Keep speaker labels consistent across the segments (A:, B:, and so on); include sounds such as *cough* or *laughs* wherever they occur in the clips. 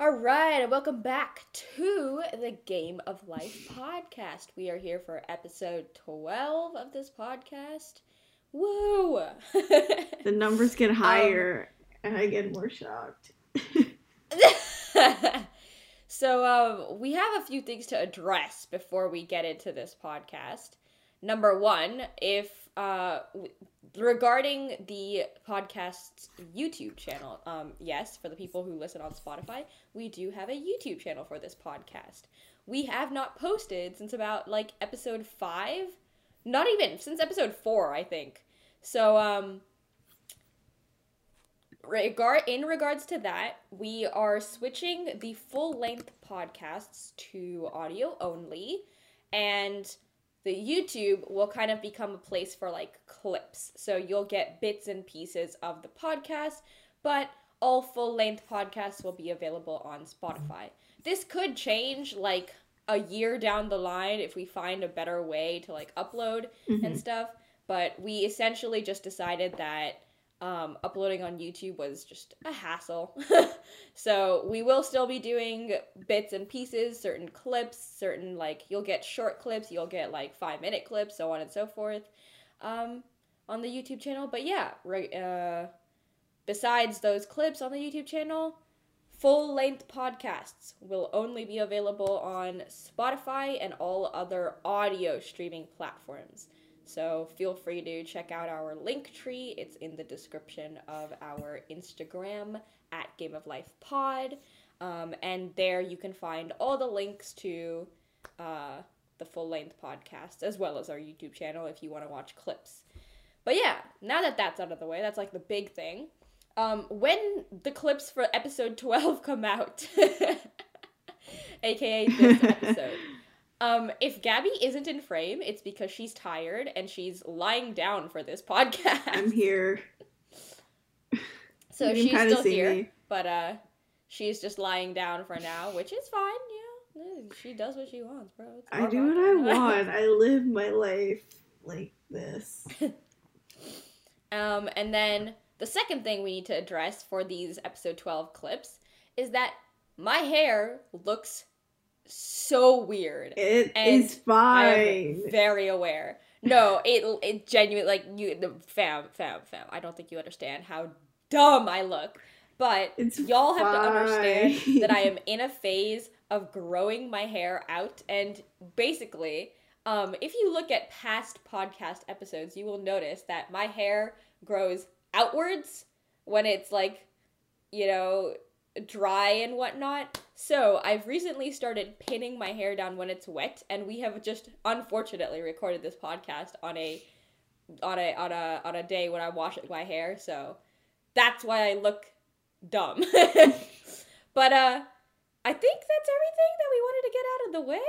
A: All right, and welcome back to the Game of Life podcast. We are here for episode 12 of this podcast. Woo! *laughs*
B: The numbers get higher, and I get more shocked. *laughs*
A: so, um, we have a few things to address before we get into this podcast. Number one, if uh, regarding the podcast's YouTube channel, um, yes, for the people who listen on Spotify, we do have a YouTube channel for this podcast. We have not posted since about like episode five, not even since episode four, I think. So, um, regard in regards to that, we are switching the full length podcasts to audio only, and the YouTube will kind of become a place for like clips. So you'll get bits and pieces of the podcast, but all full length podcasts will be available on Spotify. This could change like a year down the line if we find a better way to like upload and mm-hmm. stuff, but we essentially just decided that um, uploading on YouTube was just a hassle. *laughs* so we will still be doing bits and pieces, certain clips, certain like you'll get short clips, you'll get like five minute clips, so on and so forth, um, on the YouTube channel. But yeah, right. Uh, besides those clips on the YouTube channel, full length podcasts will only be available on Spotify and all other audio streaming platforms. So feel free to check out our link tree. It's in the description of our Instagram at Game of Life Pod. Um, and there you can find all the links to uh, the full length podcast as well as our YouTube channel if you want to watch clips. But yeah, now that that's out of the way, that's like the big thing. Um, when the clips for episode 12 *laughs* come out, *laughs* aka this *laughs* episode, um, if Gabby isn't in frame, it's because she's tired and she's lying down for this podcast.
B: I'm here.
A: so she's still
B: see
A: here,
B: me.
A: but uh, she's just lying down for now, which is fine. Yeah, she does what she wants, bro. It's
B: I do what I *laughs* want. I live my life like this. *laughs*
A: Um, and then the second thing we need to address for these episode 12 clips is that my hair looks so weird.
B: It
A: And
B: is fine.
A: very aware. No, it it genuinely like you the fam fam fam. I don't think you understand how dumb I look. But
B: It's
A: y'all have to understand that I am *laughs* in a phase of growing my hair out and basically um, if you look at past podcast episodes, you will notice that my hair grows outwards when it's like, you know, dry and whatnot. So I've recently started pinning my hair down when it's wet, and we have just unfortunately recorded this podcast on a on a on a on a day when I wash my hair. So that's why I look dumb. *laughs* but uh, I think that's everything that we wanted to get out of the way.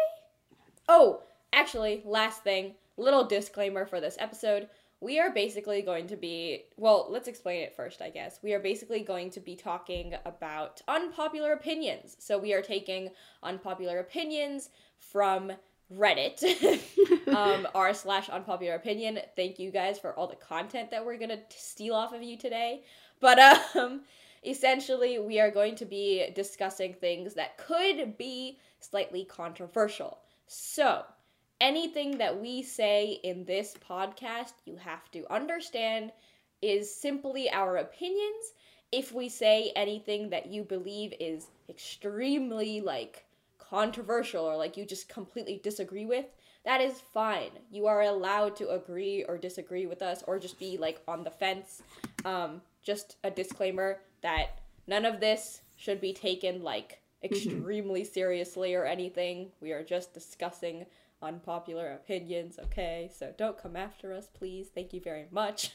A: Oh, actually, last thing, little disclaimer for this episode. We are basically going to be, well, let's explain it first, I guess. We are basically going to be talking about unpopular opinions. So we are taking unpopular opinions from Reddit, *laughs* um, *laughs* r slash unpopular opinion. Thank you guys for all the content that we're gonna steal off of you today. But um, *laughs* essentially, we are going to be discussing things that could be slightly controversial. So, anything that we say in this podcast, you have to understand is simply our opinions. If we say anything that you believe is extremely like controversial or like you just completely disagree with, that is fine. You are allowed to agree or disagree with us or just be like on the fence. Um, just a disclaimer that none of this should be taken like extremely seriously or anything. We are just discussing unpopular opinions, okay? So don't come after us, please. Thank you very much.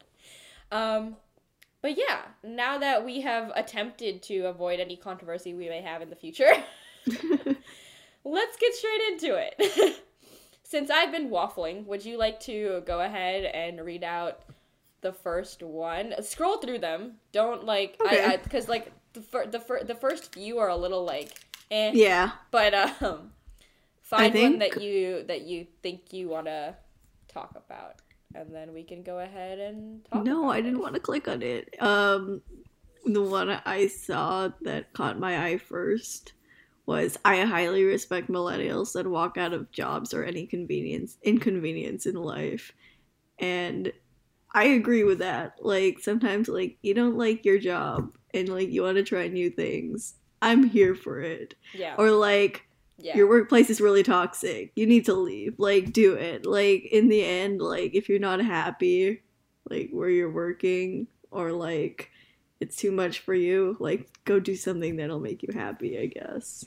A: *laughs* um, but yeah, now that we have attempted to avoid any controversy we may have in the future, *laughs* let's get straight into it. *laughs* Since I've been waffling, would you like to go ahead and read out the first one? Scroll through them. Don't like I
B: Okay.
A: because like the fir- the fir- the first few are a little like eh.
B: yeah.
A: But um, find one that you that you think you want to talk about, and then we can go ahead and talk.
B: No, I didn't
A: it.
B: want to click on it. Um, the one I saw that caught my eye first was I highly respect millennials that walk out of jobs or any convenience inconvenience in life. And I agree with that. Like sometimes like you don't like your job and like you want to try new things. I'm here for it.
A: Yeah.
B: Or like
A: yeah.
B: your workplace is really toxic. You need to leave. Like do it. Like in the end like if you're not happy like where you're working or like it's too much for you, like go do something that'll make you happy, I guess.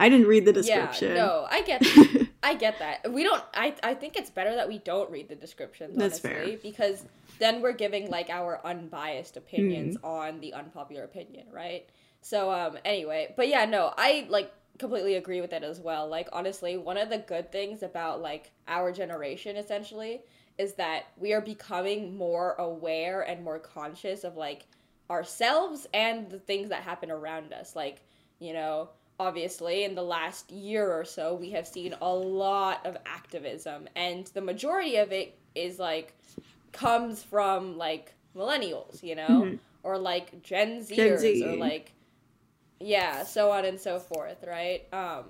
B: I didn't read the description.
A: Yeah, no, I get that. *laughs* I get that. We don't I I think it's better that we don't read the descriptions,
B: That's
A: honestly,
B: fair.
A: because then we're giving like our unbiased opinions
B: Hmm.
A: on the unpopular opinion, right? So um anyway, but yeah, no, I like completely agree with that as well. Like honestly, one of the good things about like our generation essentially is that we are becoming more aware and more conscious of like ourselves and the things that happen around us. Like, you know, obviously in the last year or so, we have seen a lot of activism, and the majority of it is like comes from like millennials, you know,
B: Mhm.
A: or like Gen Zers,
B: Gen Z.
A: or like yeah, so on and so forth, right? Um,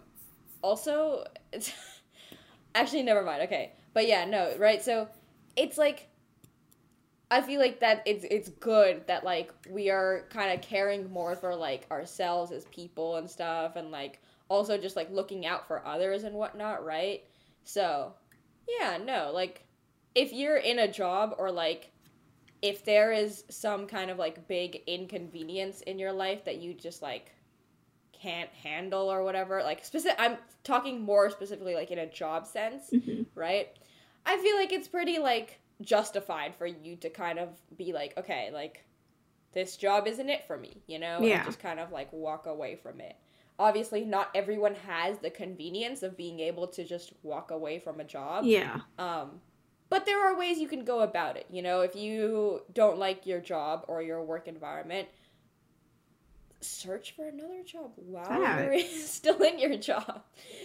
A: also, *laughs* actually never mind. Okay, but yeah, no, right? So it's like I feel like that it's it's good that like we are kind of caring more for like ourselves as people and stuff, and like also just like looking out for others and whatnot, right? So yeah, no, like if you're in a job or like if there is some kind of like big inconvenience in your life that you just like can't handle or whatever, like specific I'm talking more specifically like in a job sense,
B: Mhm.
A: right? I feel like it's pretty like justified for you to kind of be like, okay, like this job isn't it for me, you know?
B: Yeah.
A: And just kind of like walk away from it. Obviously, not everyone has the convenience of being able to just walk away from a job.
B: Yeah.
A: Um, but there are ways you can go about it. You know, if you don't like your job or your work environment, search for another job while you're *laughs* still in your job.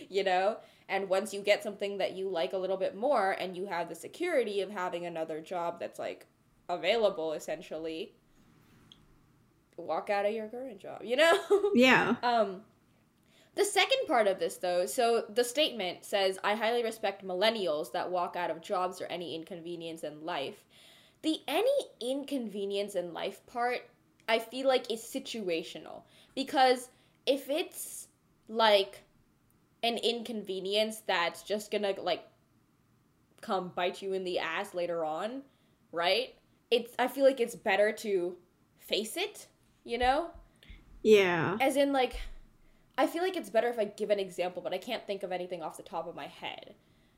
A: You know, and once you get something that you like a little bit more, and you have the security of having another job that's like available, essentially, walk out of your current job. You know. *laughs*
B: Yeah.
A: Um, the second part of this, though, so the statement says, I highly respect millennials that walk out of jobs or any inconvenience in life. The any inconvenience in life part, I feel like is situational. Because if it's like an inconvenience that's just gonna, like, come bite you in the ass later on, right? It's, I feel like it's better to face it, you know?
B: Yeah.
A: As in, like, I feel like it's better if I give an example, but I can't think of anything off the top of my head.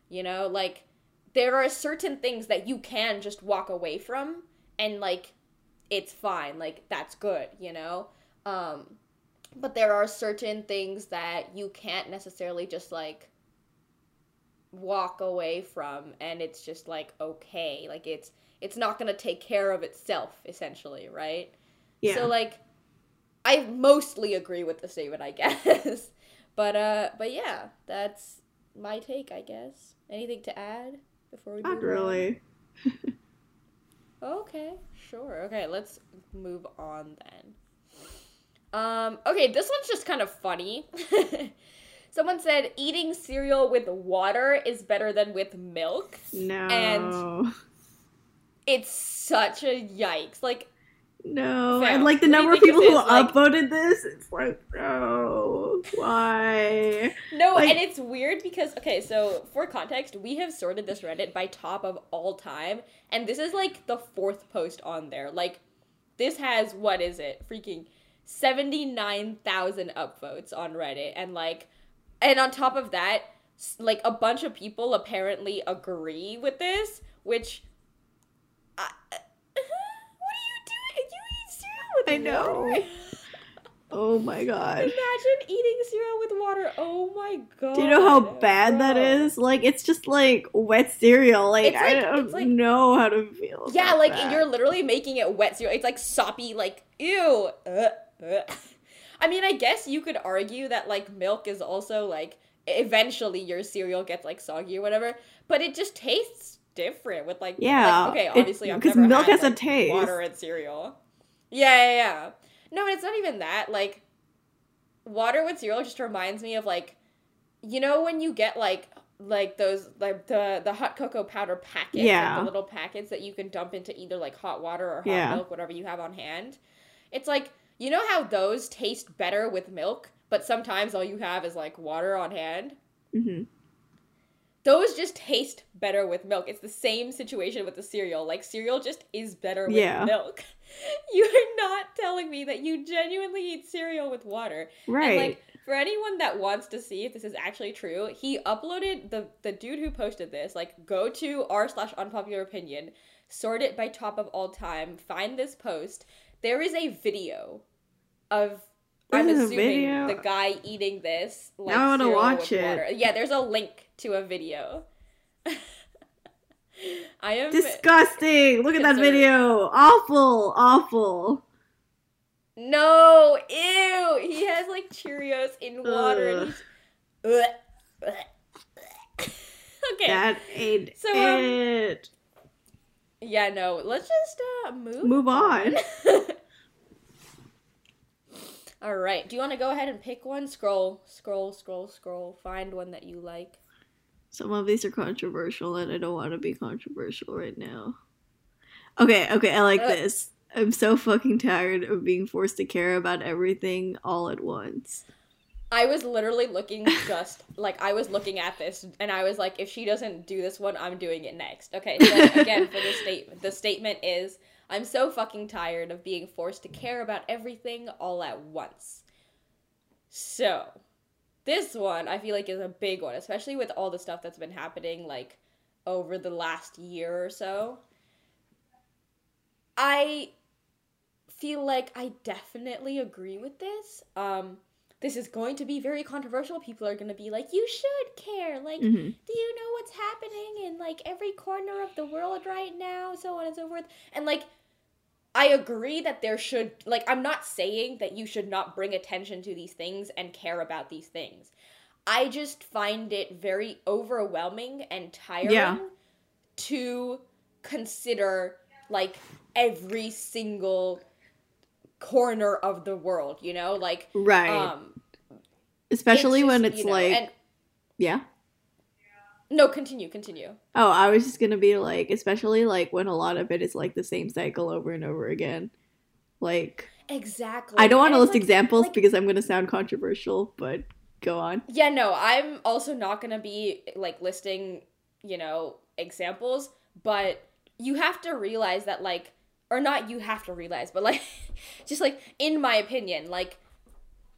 A: You know, like, there are certain things that you can just walk away from, and, like, it's fine. Like, that's good, you know? Um, but there are certain things that you can't necessarily just, like, walk away from, and it's just, like, okay. Like, it's. It's not gonna take care of itself, essentially, right?
B: Yeah.
A: So like I mostly agree with the statement, I *laughs* guess. but uh but yeah, that's my take, I guess. Anything to add before we
B: Not really. *laughs*
A: Okay, sure. Okay, let's move on then. Um okay, this one's just kind of funny. *laughs* Someone said eating cereal with water is better than with milk.
B: No.
A: And it's such a yikes. Like
B: no.
A: Fam,
B: And like the
A: what do you
B: number of people who?
A: Like-
B: upvoted this, it's like, no. Why?
A: No,
B: Like-
A: and it's weird because okay, so for context, we have sorted this Reddit by top of all time, and this is like the fourth post on there. Like, this has what is it? Freaking seventy nine thousand upvotes on Reddit, and like, and on top of that, like a bunch of people apparently agree with this, which. I, uh, *laughs* what are you doing? You eat cereal with
B: I know. Oh my god.
A: Imagine eating cereal with water. Oh my god.
B: Do you know how bad that
A: bro.
B: is? Like it's just like wet cereal. Like,
A: It's
B: I don't
A: like-
B: know how to feel.
A: Yeah, like
B: that.
A: you're literally making it wet cereal. It's like soppy, like ew. Uh, uh. I mean, I guess you could argue that like milk is also like eventually your cereal gets like soggy or whatever, but it just tastes different with like
B: Yeah,
A: like, okay, obviously
B: because milk
A: had,
B: has a taste.
A: water and cereal. Yeah, yeah, yeah. No, it's not even that. Like, water with cereal just reminds me of like, you know, when you get like like those like the the hot cocoa powder packets,
B: Yeah.
A: like the little packets that you can dump into either like hot water or hot
B: Yeah.
A: milk, whatever you have on hand. It's like you know how those taste better with milk, but sometimes all you have is like water on hand.
B: hmm
A: Those just taste better with milk. It's the same situation with the cereal. Like cereal just is better with
B: Yeah.
A: milk. *laughs* You're not telling me that you genuinely eat cereal with water.
B: Right.
A: And like for anyone that wants to see if this is actually true, he uploaded the the dude who posted this. Like go to r slash unpopular opinion, sort it by top of all time, find this post. There is a video of I'm assuming
B: video?
A: the guy eating this. Like,
B: Now I wanna watch it.
A: water. Yeah, there's a link to a video. *laughs* I am
B: Disgusting. Look at that video. Awful. Awful.
A: no ew. He has like Cheerios in water. And he's, Ugh. *laughs* okay.
B: That ain't
A: So, um,
B: it.
A: Yeah, no. Let's just uh, move.
B: Move on. *laughs*
A: All right. Do you want to go ahead and pick one? Scroll, scroll, scroll, scroll. Find one that you like.
B: Some of these are controversial, and I don't want to be controversial right now. Okay, okay, I like
A: Uh.
B: this. I'm so fucking tired of being forced to care about everything all at once.
A: I was literally looking *laughs* just like I was looking at this, and I was like, if she doesn't do this one, I'm doing it next. Okay. So again, for the statement, *laughs* the statement is, I'm so fucking tired of being forced to care about everything all at once. So, this one I feel like is a big one, especially with all the stuff that's been happening like over the last year or so. I feel like I definitely agree with this. Um this is going to be very controversial. People are going to be like, "You should care." Like,
B: hmm
A: do you know what's happening in like every corner of the world right now so on and so forth and like i agree that there should like i'm not saying that you should not bring attention to these things and care about these things i just find it very overwhelming and tiring
B: Yeah.
A: to consider like every single corner of the world you know like
B: Right.
A: um
B: Especially
A: just,
B: when it's
A: you know,
B: like,
A: and
B: yeah.
A: No continue continue
B: Oh, I was just gonna be like, especially like when a lot of it is like the same cycle over and over again. Like,
A: Exactly.
B: I don't want to list
A: like-
B: examples
A: like-
B: because I'm gonna sound controversial, but go on.
A: Yeah, no, I'm also not gonna be like listing, you know, examples, but you have to realize that like or not you have to realize, but like *laughs* just like in my opinion, like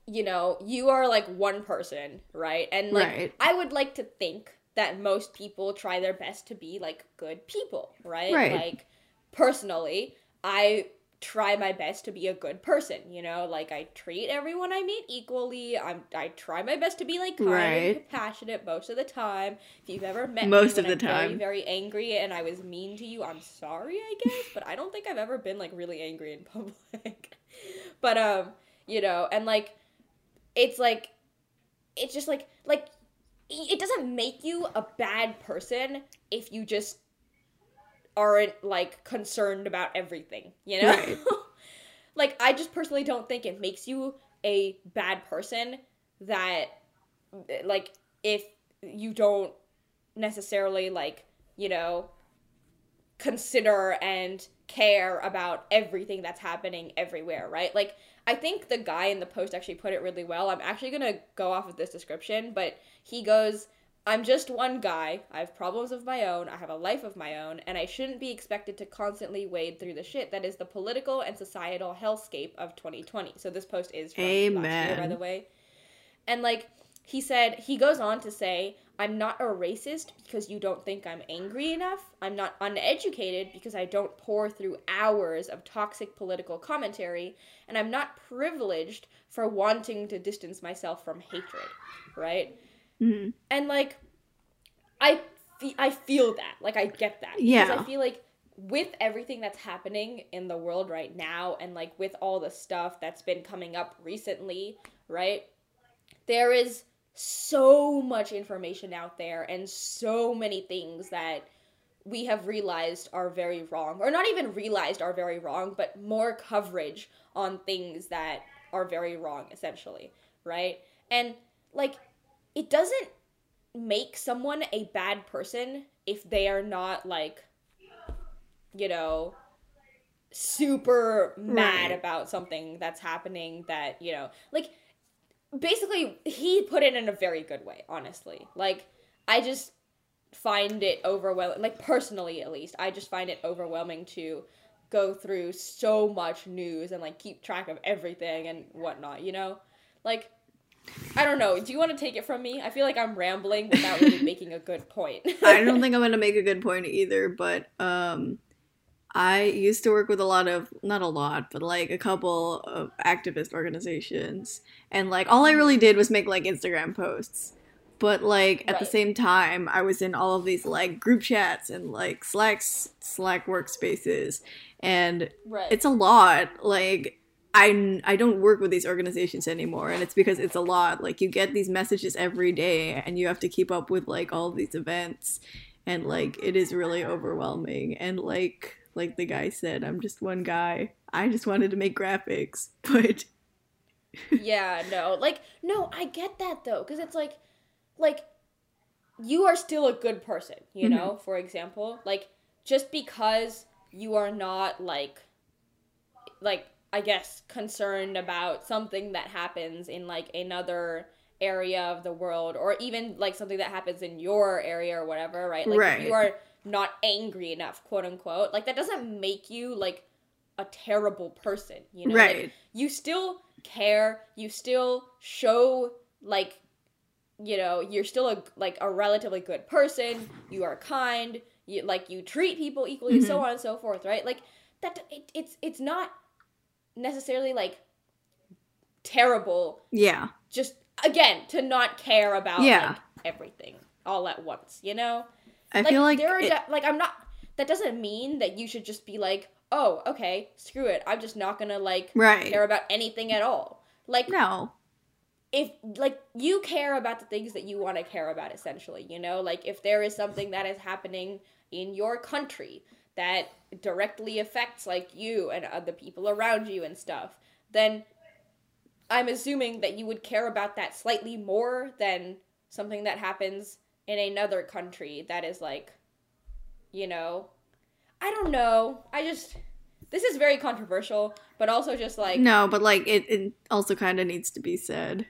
A: you know, you are like one person, right? And like
B: Right.
A: I would like to think that most people try their best to be like good people, right?
B: Right.
A: Like personally, I try my best to be a good person, you know? Like I treat everyone I meet equally. I'm I try my best to be like kind and compassionate most of the time. If you've ever met
B: Most
A: me
B: of the
A: I'm very
B: time.
A: very angry and I was mean to you, I'm sorry, I guess, but I don't think I've ever been like really angry in *laughs* public. but um, you know, and like it's like it's just like like it doesn't make you a bad person if you just aren't like concerned about everything, you know?
B: Right. *laughs*
A: like I just personally don't think it makes you a bad person that like if you don't necessarily like, you know, consider and care about everything that's happening everywhere, right? Like I think the guy in the post actually put it really well. I'm actually to go off of this description, but he goes, I'm just one guy. I have problems of my own. I have a life of my own, and I shouldn't be expected to constantly wade through the shit that is the political and societal hellscape of 2020. So this post is from last year, by the way. And like he said, he goes on to say, I'm not a racist because you don't think I'm angry enough. I'm not uneducated because I don't pour through hours of toxic political commentary. And I'm not privileged for wanting to distance myself from hatred, right?
B: Mhm.
A: And like, I, fe- I feel that. Like, I get that. Because
B: Yeah.
A: I feel like with everything that's happening in the world right now, and like with all the stuff that's been coming up recently, right? There is so much information out there and so many things that we have realized are very wrong, or not even realized are very wrong, but more coverage on things that are very wrong, essentially, right? And like, it doesn't make someone a bad person if they are not like, you know, super mad
B: Right.
A: about something that's happening that, you know, like basically he put it in a very good way, honestly. Like I just find it overwhelming like personally at least, I just find it overwhelming to go through so much news and like keep track of everything and whatnot, you know? Like I don't know. Do you want to take it from me? I feel like I'm rambling without really *laughs* making a good point.
B: I don't *laughs* think I'm gonna make a good point either, but um, I used to work with a lot of not a lot, but like a couple of activist organizations, and like all I really did was make like Instagram posts. But like at the same time, I was in all of these like group chats and like Slack's Slack workspaces, and
A: right.
B: it's a lot. Like I I don't work with these organizations anymore, and it's because it's a lot. Like you get these messages every day, and you have to keep up with like all these events, and like it is really overwhelming. And like like the guy said, I'm just one guy. I just wanted to make graphics, *laughs* but
A: yeah, no. Like no, I get that though cuz it's like like you are still a good person, you
B: Mhm.
A: know? For example, like just because you are not like like I guess concerned about something that happens in like another area of the world or even like something that happens in your area or whatever, right? Like if
B: Right.
A: you are not angry enough, quote unquote, like that doesn't make you like a terrible person, you know? Like,
B: right,
A: you still care you still show like you know you're still a like a relatively good person you are kind you like you treat people equally so
B: Mhm.
A: on and so forth right like that it, it's it's not necessarily like terrible
B: yeah,
A: just again to not care about
B: Yeah.
A: like everything all at once you know
B: I feel like
A: there are
B: it-
A: de- like I'm not. That doesn't mean that you should just be like, oh, okay, screw it. I'm just not gonna like
B: right.
A: care about anything at all. Like
B: No,
A: if like you care about the things that you want to care about, essentially, you know, like if there is something that is happening in your country that directly affects like you and other people around you and stuff, then I'm assuming that you would care about that slightly more than something that happens in another country that is like, you know, I don't know. I just this is very controversial, but also just like
B: no, but like it, it also kind of needs to be said.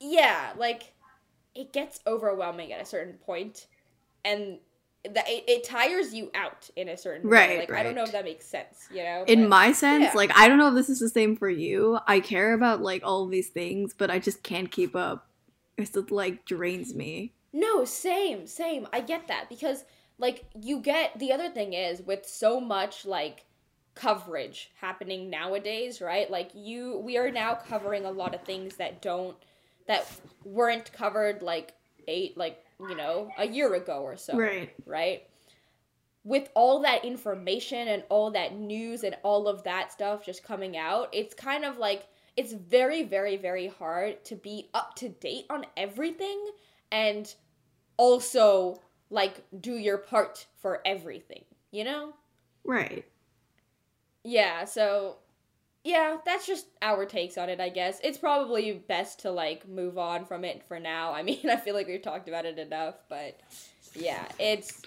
A: yeah, like it gets overwhelming at a certain point, and that it, it tires you out in a certain way.
B: Right,
A: Like I don't know if that makes sense. You know,
B: in
A: but-
B: my sense
A: yeah.
B: like i don't know if this is the same for you i care about like all these things but i just can't keep up it's it like drains me
A: No, same, same. I get that because like you get the other thing is with so much like coverage happening nowadays, right? Like you we are now covering a lot of things that don't that weren't covered like eight like, you know, a year ago or so.
B: right
A: right? With all that information and all that news and all of that stuff just coming out, it's kind of like it's very, very, very hard to be up to date on everything and also like do your part for everything, you know?
B: right
A: Yeah, so yeah, that's just our takes on it, I guess. It's probably best to like move on from it for now. I *laughs* mean, I feel like we've talked about it enough, but yeah, it's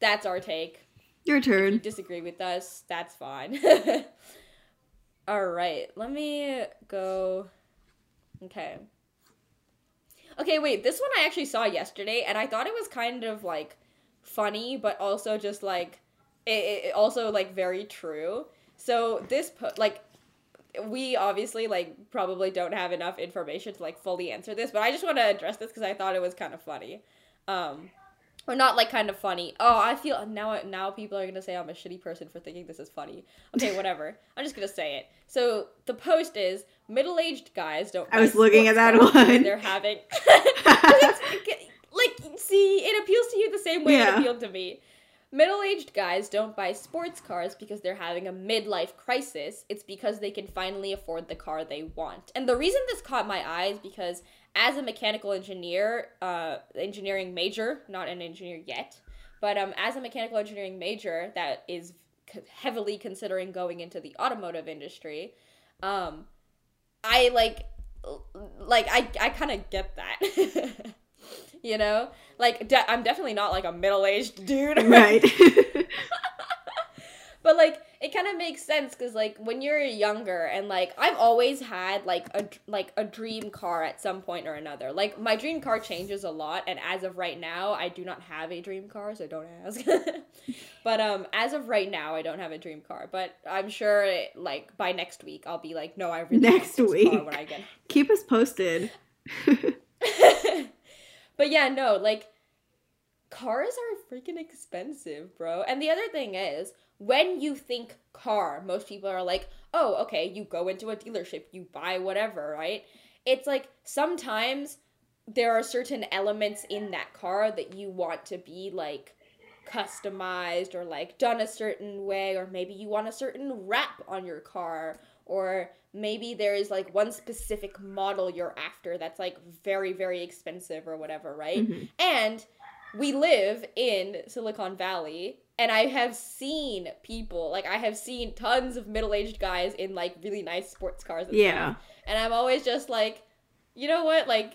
A: that's our take.
B: your
A: If you
B: turn
A: disagree with us, that's fine. *laughs* All right, let me go. Okay. Okay, wait. This one I actually saw yesterday, and I thought it was kind of like funny, but also just like it, it also like very true. So this po- like we obviously like probably don't have enough information to like fully answer this, but I just want to address this because I thought it was kind of funny. Um, or not like kind of funny. Oh, I feel now now people are gonna say I'm a shitty person for thinking this is funny. Okay, *laughs* whatever. I'm just gonna say it. So the post is middle aged guys don't.
B: I was looking at that one.
A: They're having. *laughs* *laughs* like see, it appeals to you the same way
B: Yeah.
A: it appealed to me. Middle aged guys don't buy sports cars because they're having a midlife crisis. It's because they can finally afford the car they want. And the reason this caught my eye is because as a mechanical engineer, uh, engineering major, not an engineer yet, But um, as a mechanical engineering major that is c- heavily considering going into the automotive industry, um, I like, like I I kind of get that. *laughs* you know, like de- I'm definitely not like a middle aged dude,
B: Right. *laughs* *laughs*
A: but like it kind of makes sense because like when you're younger and like i've always had like a like a dream car at some point or another like my dream car changes a lot and as of right now i do not have a dream car so don't ask *laughs* but um as of right now i don't have a dream car but i'm sure like by next week i'll be like no i really
B: Next week.
A: when i get *laughs*
B: Keep us posted. *laughs*
A: but yeah, no, like cars are freaking expensive, bro. And the other thing is, when you think car, most people are like, "Oh, okay, you go into a dealership, you buy whatever, right?" It's like sometimes there are certain elements in that car that you want to be like customized or like done a certain way or maybe you want a certain wrap on your car or maybe there is like one specific model you're after that's like very very expensive or whatever right
B: Mhm.
A: and we live in silicon valley and i have seen people like i have seen tons of middle-aged guys in like really nice sports cars and
B: Yeah.
A: stuff. and i'm always just like you know what? Like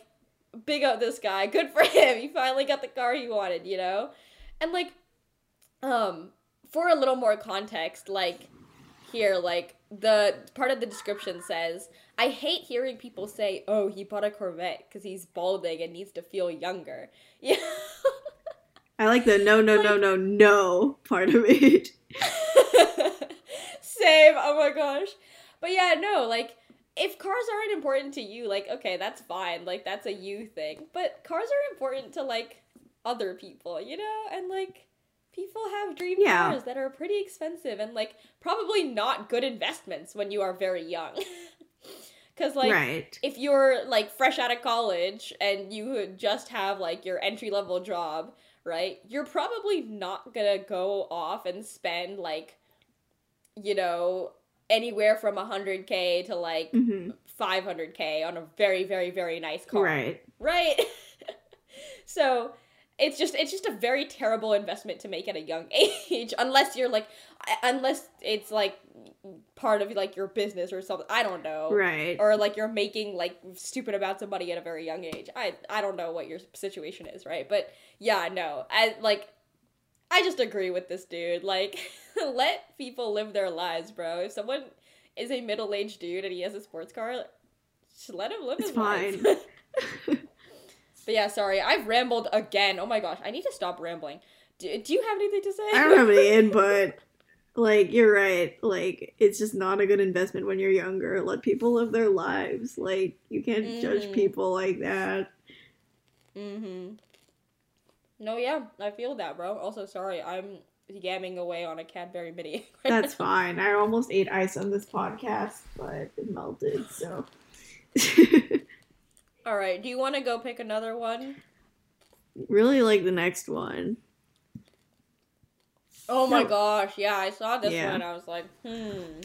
A: big up this guy. Good for *laughs* him. He finally got the car he wanted you know? And like um for a little more context like here like the part of the description says i hate hearing people say oh he bought a corvette because he's balding and needs to feel younger *laughs* yeah
B: I like the no, no, no, no, no part of it. *laughs*
A: same oh my gosh but yeah no like if cars aren't important to you like okay that's fine like that's a you thing but cars are important to like other people you know and like people have dream
B: Yeah.
A: cars that are pretty expensive and like probably not good investments when you are very young *laughs* because like
B: right.
A: if you're like fresh out of college and you just have like your entry level job, right? You're probably not gonna go off and spend like, you know, anywhere from 100k to like
B: hmm
A: 500k on a very, very, very nice car.
B: Right.
A: Right? *laughs* so it's just it's just a very terrible investment to make at a young *laughs* age unless you're like unless it's like part of like your business or something i don't know
B: Right.
A: or like you're making like stupid amounts of money at a very young age. I I don't know what your situation is, right? But yeah, no. I like I just agree with this dude. Like *laughs* let people live their lives, bro. If someone is a middle-aged dude and he has a sports car, just let him live
B: It's
A: his life. *laughs* *laughs* but yeah, sorry. I've rambled again. Oh my gosh. I need to stop rambling. Do, do you have anything to say?
B: I don't have any input. Like, you're right. Like, it's just not a good investment when you're younger. Let people live their lives. Like, you can't judge
A: Mhm.
B: people like that.
A: Mm-hmm. No, yeah, I feel that, bro. Also, sorry, I'm yamming away on a Cadbury Mini. *laughs*
B: That's fine. I almost ate ice on this podcast, but it melted, so. *laughs*
A: All right, do you want to go pick another one?
B: really like the next one.
A: Oh my
B: No.
A: gosh, yeah, I saw this
B: Yeah.
A: one. I was like, hmm.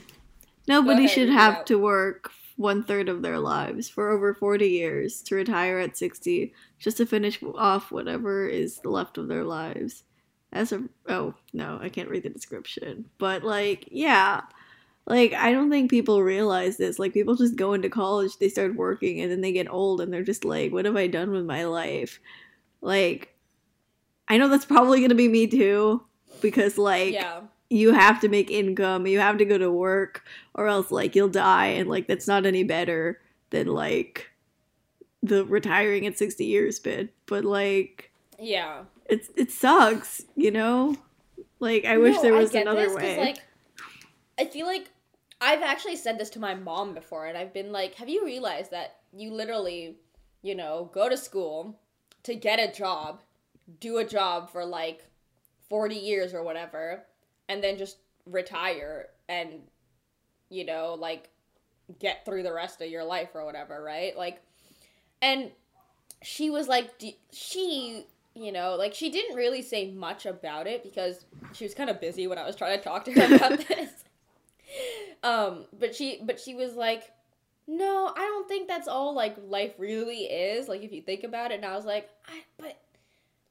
B: Nobody should have
A: out.
B: to work one third of their lives for over 40 years to retire at 60 just to finish off whatever is left of their lives. As a oh no, I can't read the description. But like, yeah. Like I don't think people realize this. Like people just go into college, they start working and then they get old and they're just like, what have I done with my life? Like I know that's probably going to be me too because like
A: yeah,
B: you have to make income, you have to go to work, or else like you'll die, and like that's not any better than like the retiring at sixty years bit. But like
A: yeah.
B: it's it sucks, you know. Like I wish there was another
A: this
B: way.
A: Like, I feel like I've actually said this to my mom before, and I've been like, "Have you realized that you literally, you know, go to school to get a job, do a job for like forty years or whatever, and then just retire and, you know, like get through the rest of your life or whatever, right? Like, and she was like, she." You know, like she didn't really say much about it because she was kind of busy when I was trying to talk to her about *laughs* this. Um, but she but she was like, "No, I don't think that's all like life really is, like if you think about it." And I was like, "I but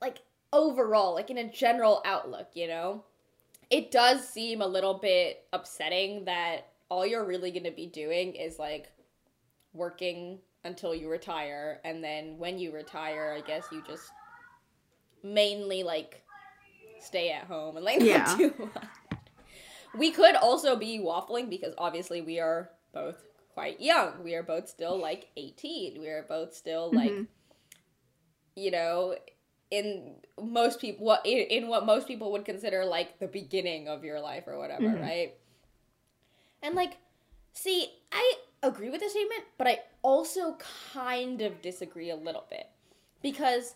A: like overall, like in a general outlook, you know, it does seem a little bit upsetting that all you're really going to be doing is like working until you retire and then when you retire, I guess you just mainly like stay at home and like not
B: Yeah.
A: do *laughs* much. We could also be waffling because obviously we are both quite young. We are both still like 18. We are both still like
B: Mhm.
A: you know in most people what in, what most people would consider like the beginning of your life or whatever,
B: Mhm.
A: right? And like see, I agree with the statement, but I also kind of disagree a little bit. Because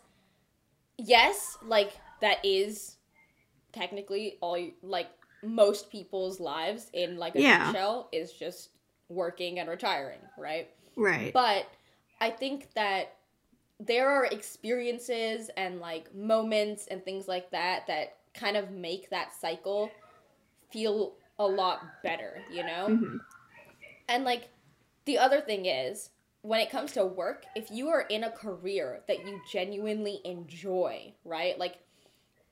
A: yes, like that is technically all you, like most people's lives in like a
B: Yeah.
A: nutshell is just working and retiring, right?
B: Right.
A: But I think that there are experiences and like moments and things like that that kind of make that cycle feel a lot better, you know?
B: Mhm.
A: And like the other thing is, when it comes to work, if you are in a career that you genuinely enjoy, right? Like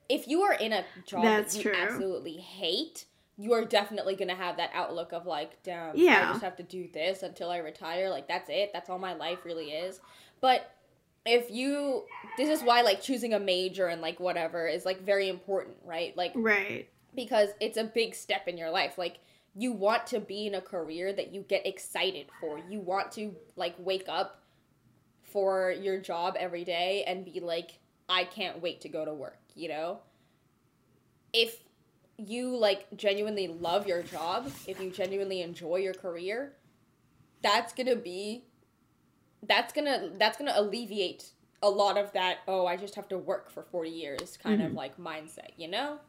A: if you are in a job
B: That's
A: that you
B: true.
A: absolutely hate, you are definitely going to have that outlook of like, damn,
B: Yeah.
A: I just have to do this until I retire. Like that's it. That's all my life really is. But if you this is why like choosing a major and like whatever is like very important, right? Like
B: Right.
A: because it's a big step in your life. Like you want to be in a career that you get excited for. You want to like wake up for your job every day and be like I can't wait to go to work, you know? If you like genuinely love your job, if you genuinely enjoy your career, that's to be that's to that's to alleviate a lot of that oh, I just have to work for 40 years kind of
B: Mhm.
A: like mindset, you know?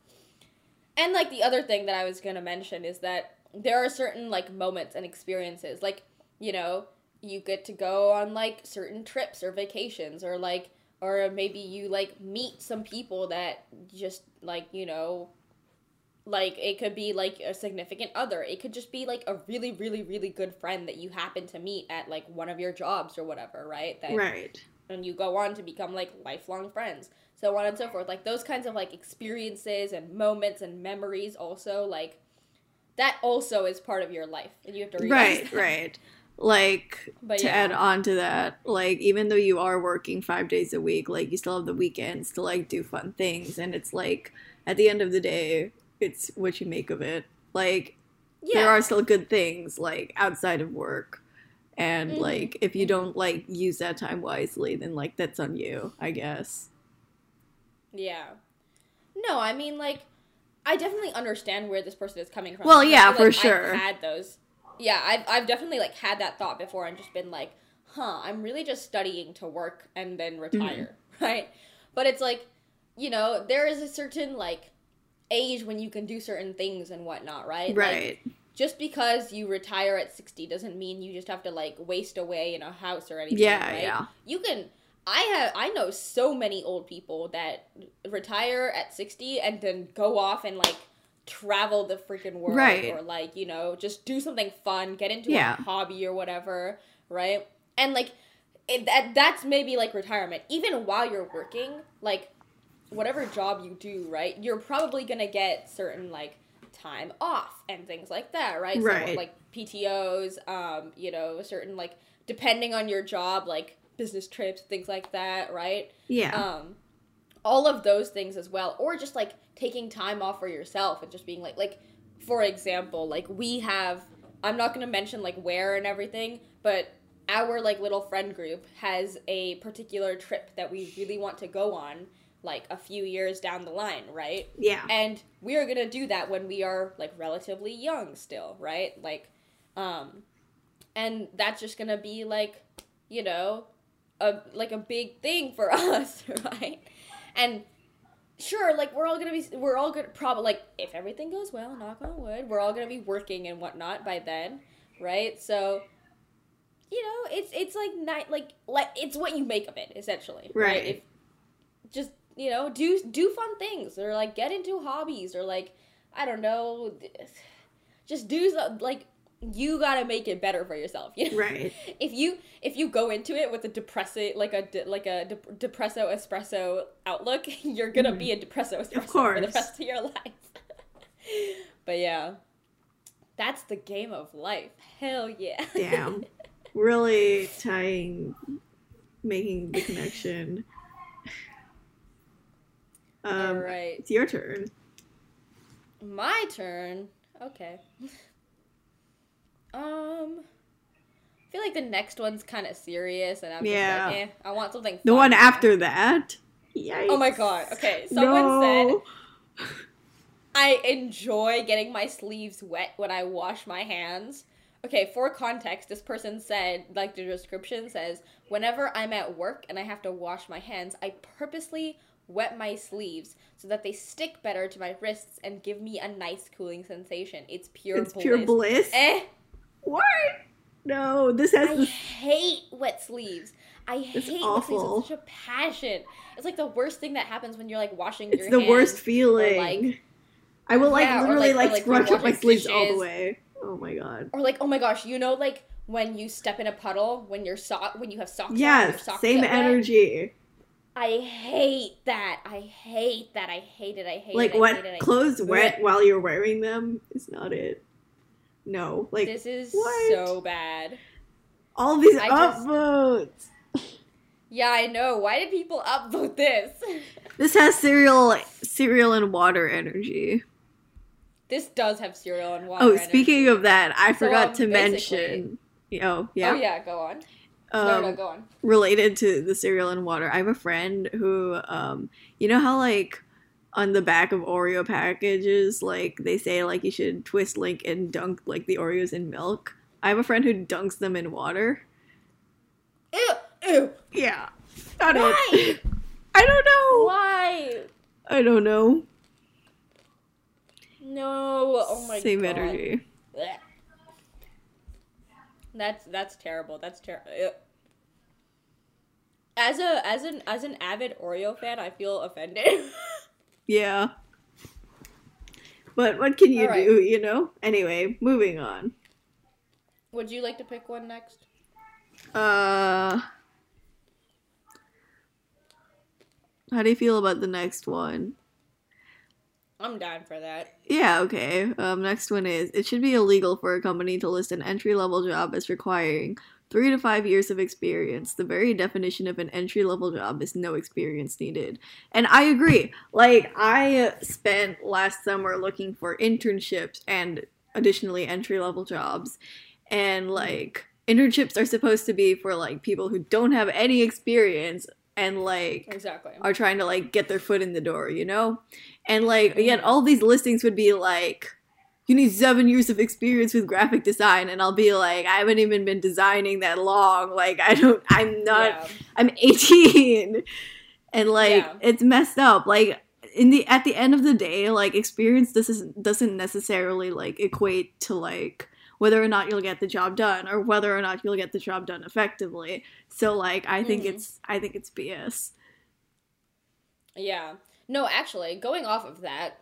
A: And like the other thing that I was gonna mention is that there are certain like moments and experiences, like you know, you get to go on like certain trips or vacations, or like, or maybe you like meet some people that just like you know, like it could be like a significant other. It could just be like a really, really, really good friend that you happen to meet at like one of your jobs or whatever, right? That
B: Right.
A: and you go on to become like lifelong friends so on and so forth like those kinds of like experiences and moments and memories also like that also is part of your life and you have to realize
B: Right,
A: that.
B: right. Like
A: but
B: to
A: yeah
B: add on to that, like even though you are working five days a week, like you still have the weekends to like do fun things, and it's like at the end of the day, it's what you make of it. Like
A: yeah.
B: there are still good things like outside of work, and
A: Mhm,
B: like if you don't like use that time wisely, then like that's on you, I guess.
A: yeah. No i mean like i definitely understand where this person is coming from.
B: Well, yeah,
A: feel
B: for sure.
A: i've had those. Yeah I've, I've definitely like had that thought before and just been like huh i'm really just studying to work and then retire *laughs* right? But it's like you know there is a certain like age when you can do certain things and whatnot right Like,
B: Right.
A: just because you retire at 60 doesn't mean you just have to like waste away in a house or anything
B: yeah,
A: right?
B: yeah.
A: you can i have i know so many old people that retire at 60 and then go off and like travel the freaking world
B: Right.
A: or like you know just do something fun get into
B: Yeah.
A: a hobby or whatever right and like it, that that's maybe like retirement even while you're working like whatever job you do right you're probably gonna get certain like time off and things like that right so
B: Right.
A: like ptos um you know certain like depending on your job like business trips things like that right
B: Yeah.
A: um all of those things as well or just like taking time off for yourself and just being like like for example like we have i'm not to mention like where and everything but our like little friend group has a particular trip that we really want to go on like a few years down the line right?
B: Yeah.
A: and we are going to do that when we are like relatively young still right? Like um and that's just going to be like you know a like a big thing for *laughs* us right? And sure like we're all gonna be we're all gonna probably like if everything goes well knock on wood we're all gonna be working and whatnot by then right? So you know it's it's like night, like like it's what you make of it essentially
B: Right.
A: if just you know do do fun things or like get into hobbies or like i don't know just do so- like you gotta make it better for yourself. You know?
B: Right. *laughs*
A: If you if you go into it with a depressing like a de- like a de- depresso espresso outlook, *laughs* you're gonna mm-hmm. be a depresso espresso for the rest of your life. *laughs* but yeah, that's the game of life. Hell yeah.
B: Damn. really tying, making the connection. Um,
A: All right,
B: It's your turn.
A: my turn. Okay. Um, I feel like the next one's kind of serious, and I'm
B: Yeah.
A: just like, eh, I want something.
B: The one after that. Yikes.
A: Oh my god. Okay, someone said. *laughs* I enjoy getting my sleeves wet when I wash my hands. Okay, for context, this person said, like the description says, whenever I'm at work and I have to wash my hands, I purposely wet my sleeves so that they stick better to my wrists and give me a nice cooling sensation. It's pure
B: It's
A: bliss.
B: pure bliss.
A: Eh,
B: What? No, this has
A: I
B: the
A: hate wet sleeves. I hate
B: It's
A: wet sleeves with such a passion. It's like the worst thing that happens when you're like washing
B: It's
A: your
B: the worst feeling.
A: like-
B: I will like
A: Yeah,
B: literally
A: like-
B: like, scrunch up my sleeves all the way. Oh my god.
A: Or like, oh my gosh, you know, like when you step in a puddle when you're sock when you have socks on
B: Yes,
A: socks
B: same
A: energy. wet?
B: Energy.
A: I hate that. I hate that. I hate it. I hate
B: Like
A: it. I
B: wet
A: hate it.
B: Clothes wet while you're wearing them is not it. No, like
A: this is
B: what?
A: so bad.
B: all these
A: I just- Yeah, I know. Why did people upvote this? *laughs*
B: This has cereal, cereal and water energy.
A: this does have cereal and water.
B: Oh,
A: energy.
B: speaking of that, I
A: So,
B: forgot
A: um,
B: to mention. Oh yeah,
A: Oh yeah, go on. No,
B: um,
A: no, go on.
B: related to the cereal and water. I have a friend who, um, you know how like on the back of Oreo packages, like they say like you should twist link and dunk like the Oreos in milk. I have a friend who dunks them in water.
A: Ew, ew.
B: Yeah, got
A: Why?
B: it. I don't know.
A: Why?
B: I don't know.
A: No. Oh my
B: Same
A: god.
B: energy.
A: Blech. That's that's terrible. That's terrible. As a as an as an avid Oreo fan, I feel offended. *laughs*
B: Yeah. But what can you
A: Alright.
B: do, you know? Anyway, moving on.
A: Would you like to pick one next?
B: Uh How do you feel about the next one?
A: I'm down for that.
B: Yeah, okay. Um, next one is it should be illegal for a company to list an entry level job as requiring three to five years of experience. The very definition of an entry level job is no experience needed. And I agree. Like, I spent last summer looking for internships and additionally entry level jobs. And, like, internships are supposed to be for, like, people who don't have any experience and, like,
A: Exactly.
B: are trying to like get their foot in the door, you know? And like yet
A: Mhm.
B: all these listings would be like you need 7 years of experience with graphic design and I'll be like I haven't even been designing that long. Like I don't I'm not
A: yeah.
B: I'm 18. And like
A: Yeah.
B: it's messed up. Like in the at the end of the day, like experience this is doesn't necessarily like equate to like whether or not you'll get the job done or whether or not you'll get the job done effectively. So like I think
A: Mhm.
B: it's I think it's BS.
A: Yeah. No, actually, going off of that,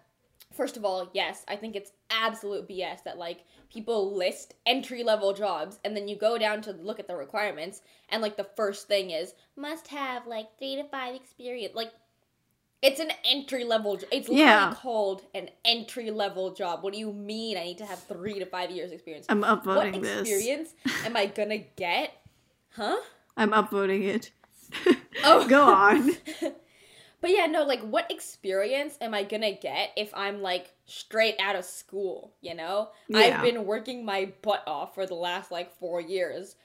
A: first of all, yes, I think it's absolute BS that like people list entry level jobs and then you go down to look at the requirements and like the first thing is must have like three to five experience. Like it's an entry level. It's literally
B: Yeah.
A: called an entry level job. What do you mean? I need to have three to five years experience.
B: I'm
A: what
B: upvoting this.
A: experience *laughs* am I gonna get? Huh?
B: I'm upvoting it. *laughs*
A: Oh.
B: Go on. *laughs*
A: But yeah, no, like what experience am I gonna get if I'm like straight out of school, you know?
B: Yeah.
A: I've been working my butt off for the last like four years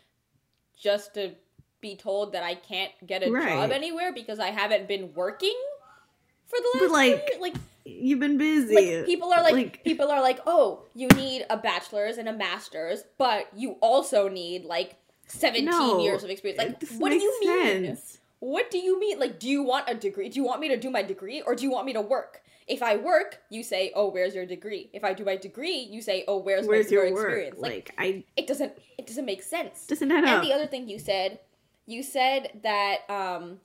A: just to be told that I can't get a
B: Right.
A: job anywhere because I haven't been working for the last
B: But, like,
A: years. like
B: You've been busy.
A: like people are like,
B: like-
A: people are like, "Oh, you need a bachelor's and a master's, but you also need like 17
B: No,
A: years of experience." Like, what do you mean?
B: sense.
A: What do you mean? Like, do you want a degree? Do you want me to do my degree or do you want me to work? If I work, you say, "Oh, where's your degree?" If I do my degree, you say, "Oh, where's,
B: Where's
A: my
B: your
A: experience?" Like,
B: Like I
A: it doesn't it doesn't make sense.
B: doesn't add
A: And
B: up.
A: the other thing you said, you said that um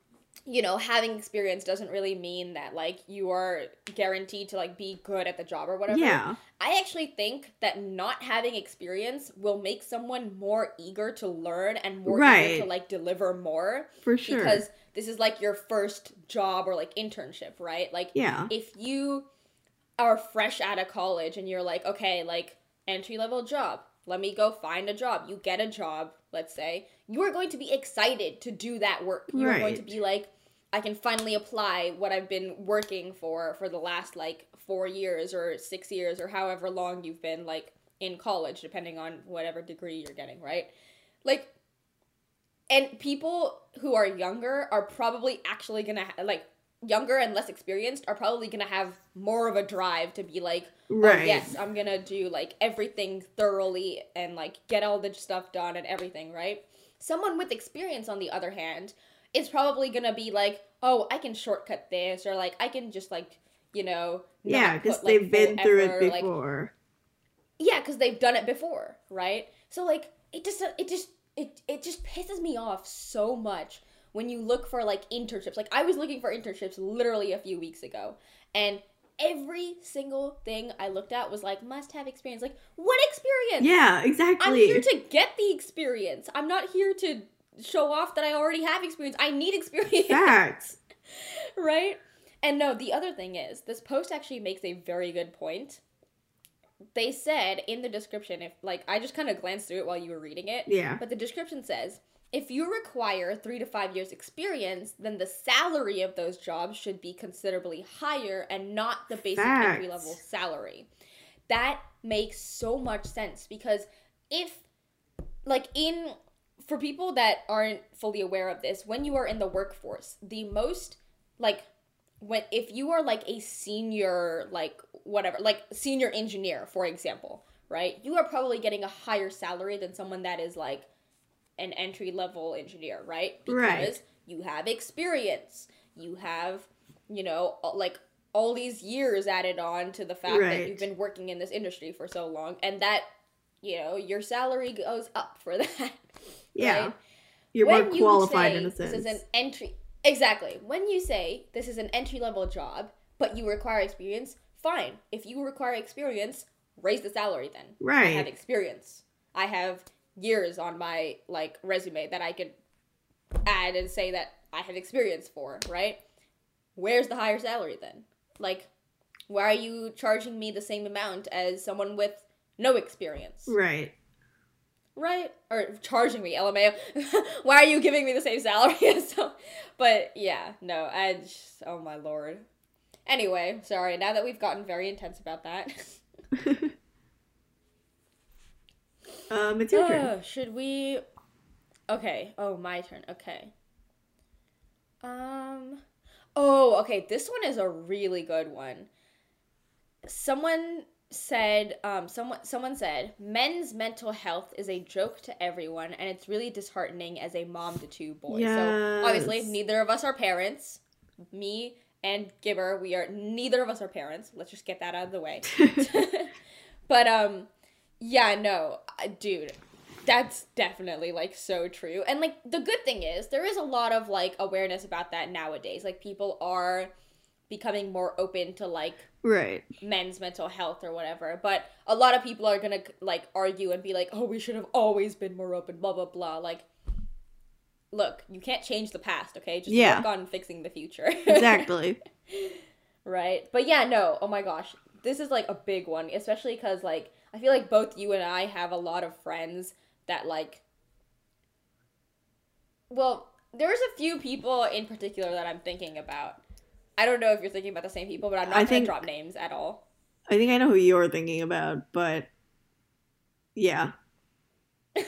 A: you know, having experience doesn't really mean that like you are guaranteed to like be good at the job or whatever.
B: Yeah.
A: I actually think that not having experience will make someone more eager to learn and more
B: Right.
A: eager to like deliver more
B: For sure.
A: because this is like your first job or like internship, right? Like
B: yeah.
A: if you are fresh out of college and you're like, okay, like entry level job, let me go find a job. You get a job, let's say, you are going to be excited to do that work. You're going to be like, I can finally apply what I've been working for for the last like four years or six years or however long you've been like in college, depending on whatever degree you're getting, right? Like, and people who are younger are probably actually gonna ha- like younger and less experienced are probably gonna have more of a drive to be like oh,
B: Right.
A: yes i'm gonna do like everything thoroughly and like get all the stuff done and everything right someone with experience on the other hand is probably gonna be like oh i can shortcut this or like i can just like you know
B: Yeah, because
A: like,
B: they've been through
A: effort,
B: it
A: like,
B: before.
A: yeah, because they've done it before, right? So like it just it just it it just pisses me off so much when you look for like internships. Like I was looking for internships literally a few weeks ago, and every single thing I looked at was like must have experience. Like what experience?
B: yeah, exactly.
A: I'm here to get the experience. I'm not here to show off that I already have experience. I need experience
B: Facts. *laughs*
A: right? And no, the other thing is, this post actually makes a very good point. They said in the description, if like I just kind of glanced through it while you were reading it,
B: Yeah.
A: but the description says if you require three to five years experience, then the salary of those jobs should be considerably higher and not the basic
B: Facts.
A: entry level salary. That makes so much sense because if like in for people that aren't fully aware of this, when you are in the workforce, the most like when if you are like a senior like whatever, like senior engineer for example, right? You are probably getting a higher salary than someone that is like an entry level engineer, right? Because
B: Right.
A: you have experience. You have, you know, like all these years added on to the fact that you've been working in this industry for so long and that you know, your salary goes up for *laughs* that.
B: Yeah.
A: right?
B: You're more
A: When you
B: qualified
A: say
B: in a sense.
A: This is an entry. Exactly. When you say this is an entry level job, but you require experience, fine. If you require experience, raise the salary then. Right. I have experience. I have years on my like resume that I could add and say that I have experience for, right? Where's the higher salary then? Like why are you charging me the same amount as someone with no experience?
B: Right.
A: Right? Or charging me, LMAO. *laughs* Why are you giving me the same salary *laughs* so? But yeah, no, I just, oh my lord. Anyway, sorry. Now that we've gotten very intense about that, *laughs*
B: um, it's your turn.
A: uh, should we? Okay. Oh, my turn. Okay. Um. Oh, okay. This one is a really good one. Someone said um someone someone said men's mental health is a joke to everyone and it's really disheartening as a mom to two boys. So obviously neither of us are parents. Me and gibber we are neither of us are parents. Let's just get that out of the way. *laughs* But um yeah no dude that's definitely like so true. And like the good thing is there is a lot of like awareness about that nowadays. Like people are becoming more open to like
B: Right.
A: men's mental health or whatever but a lot of people are gonna like argue and be like oh we should have always been more open blah blah blah like look you can't change the past okay just
B: Yeah.
A: work on fixing the future *laughs*
B: Exactly.
A: right but yeah no oh my gosh this is like a big one especially because like i feel like both you and i have a lot of friends that like well there's a few people in particular that i'm thinking about i don't know if you're thinking about the same people but i'm not
B: I
A: gonna
B: think-
A: drop names at all
B: I think I know who you're thinking about, but yeah. *laughs*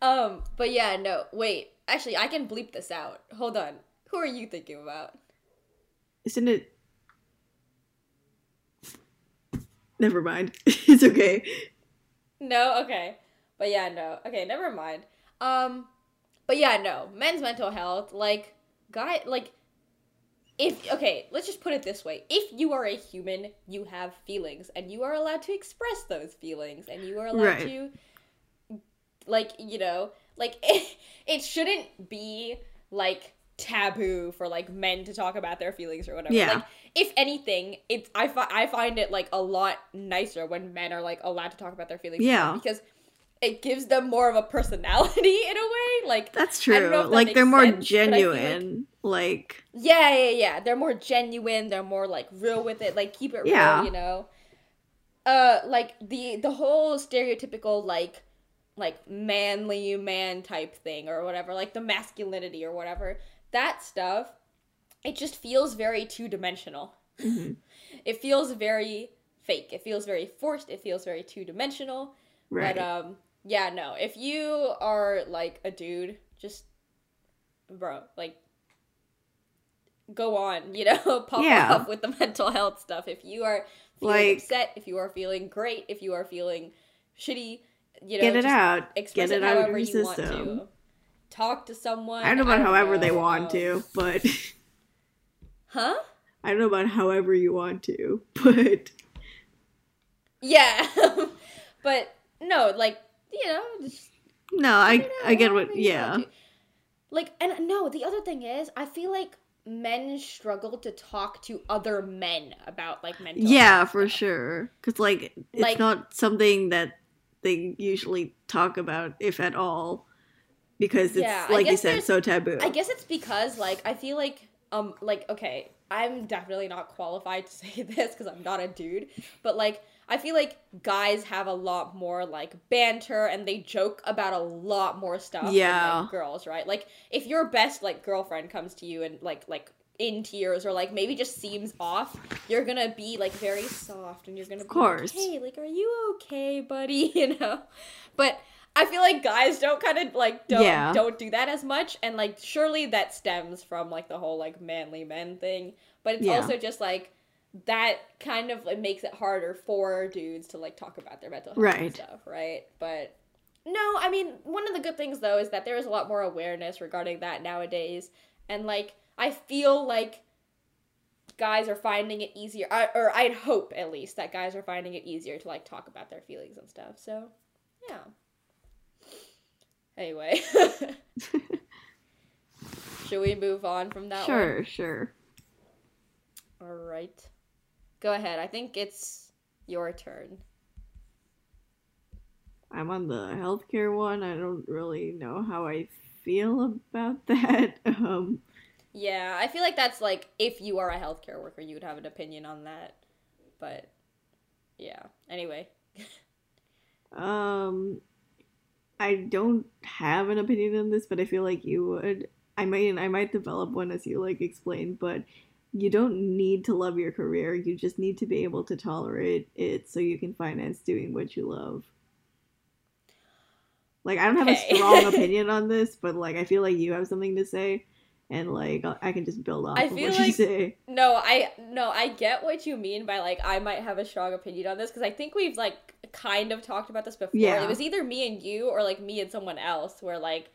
A: um, but yeah, no, wait. Actually, I can bleep this out. Hold on. Who are you thinking about?
B: Isn't it? Never mind. *laughs* it's okay.
A: No, okay. But yeah, no. Okay, never mind. Um, but yeah, no. Men's mental health, like, guy, like, if okay, let's just put it this way: if you are a human, you have feelings, and you are allowed to express those feelings, and you are allowed
B: Right.
A: to, like, you know, like it, *laughs* it shouldn't be like taboo for like men to talk about their feelings or whatever.
B: Yeah.
A: Like if anything, it's I fi- I find it like a lot nicer when men are like allowed to talk about their feelings.
B: Yeah.
A: because it gives them more of a personality *laughs* in a way. Like
B: That's true.
A: that
B: Like they're more
A: sense, feel like-
B: genuine. Like,
A: yeah, yeah, yeah. They're more genuine. They're more like real with it. Like keep it
B: Yeah.
A: real, you know. Uh, like the the whole stereotypical like like manly man type thing or whatever, like the masculinity or whatever. That stuff, it just feels very two dimensional.
B: mhm, *laughs*
A: It feels very fake. It feels very forced. It feels very two dimensional.
B: right.
A: But um, yeah, no. If you are like a dude, just bro, like go on, you know, *laughs* pop
B: Yeah.
A: off with the mental health stuff. If you are feeling
B: Like-
A: upset, if you are feeling great, if you are feeling shitty, you know,
B: Get it out.
A: express
B: Get
A: it
B: it out of
A: however
B: your
A: you want
B: system.
A: to. Talk to someone.
B: I don't know about however they want to, but
A: Huh?
B: I don't know about however you want to, *laughs* but
A: Yeah. *laughs* but no, like, you know, just
B: no, I I get what. Yeah.
A: Like, and no, the other thing is, I feel like men struggle to talk to other men about like mental.
B: yeah, for
A: stuff.
B: sure. Because like it's
A: Like-
B: not something that they usually talk about, if at all, because it's
A: Yeah,
B: like you said, so taboo.
A: I guess it's because like I feel like um like okay, I'm definitely not qualified to *laughs* say this because I'm not a dude, but like I feel like guys have a lot more like banter and they joke about a lot more stuff than
B: Yeah.
A: like, girls, right? Like if your best like girlfriend comes to you and like like in tears or like maybe just seems off, you're gonna be like very soft and you're gonna be
B: course.
A: like, hey, like are you okay, buddy? *laughs* You know? But I feel like guys don't kind of like don't
B: Yeah.
A: don't do that as much and like surely that stems from like the whole like manly men thing, but it's
B: Yeah.
A: also just like that kind of like, makes it harder for dudes to like talk about their mental health and
B: Right.
A: stuff, right? But no, I mean, one of the good things though is that there is a lot more awareness regarding that nowadays, and like I feel like guys are finding it easier, I, or I'd hope at least that guys are finding it easier to like talk about their feelings and stuff. So, yeah. Anyway, *laughs* should we move on from that? one?
B: sure, sure.
A: All right. Go ahead. I think it's your turn.
B: I'm on the healthcare one. I don't really know how I feel about *laughs* that. Um,
A: Yeah, I feel like that's like if you are a healthcare worker, you would have an opinion on that. But yeah. Anyway.
B: um, I don't have an opinion on this, but I feel like you would. I might, I might develop one as you like explain, but you don't need to love your career. You just need to be able to tolerate it so you can finance doing what you love. Like I don't have
A: Okay.
B: a strong *laughs* opinion on this, but like I feel like you have something to say, and like I can just build off
A: I feel
B: what you
A: like-
B: say.
A: No, I no, I get what you mean by like I might have a strong opinion on this because I think we've like kind of talked about this before.
B: Yeah.
A: It was either me and you or like me and someone else where like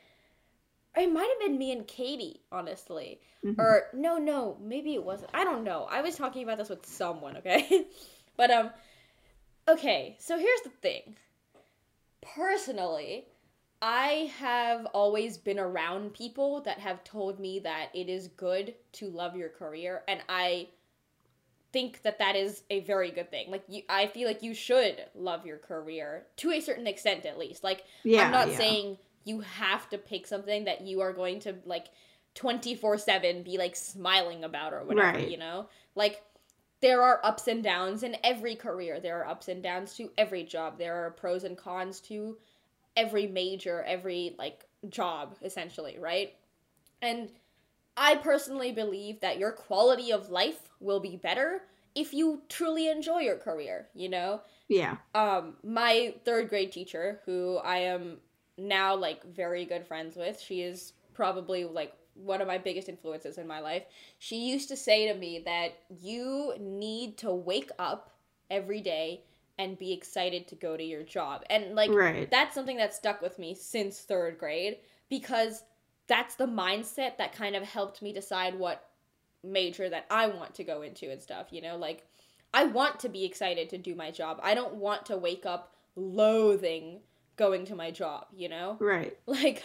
A: it might have been me and Katie, honestly.
B: Mhm.
A: Or no, no, maybe it wasn't. I don't know. I was talking about this with someone, okay? *laughs* but um okay, so here's the thing. Personally, I have always been around people that have told me that it is good to love your career and I think that that is a very good thing. Like you I feel like you should love your career to a certain extent at least. Like
B: yeah,
A: I'm not
B: yeah.
A: saying you have to pick something that you are going to like 24/7 be like smiling about or whatever,
B: Right.
A: you know? Like there are ups and downs in every career. There are ups and downs to every job. There are pros and cons to every major, every like job essentially, right? And I personally believe that your quality of life will be better if you truly enjoy your career, you know?
B: yeah,
A: um my third grade teacher who i am now like very good friends with she is probably like one of my biggest influences in my life she used to say to me that you need to wake up every day and be excited to go to your job and like
B: right.
A: that's something that stuck with me since third grade because that's the mindset that kind of helped me decide what major that I want to go into and stuff, you know? Like, I want to be excited to do my job. I don't want to wake up loathing going to my job, you know?
B: Right. *laughs*
A: Like,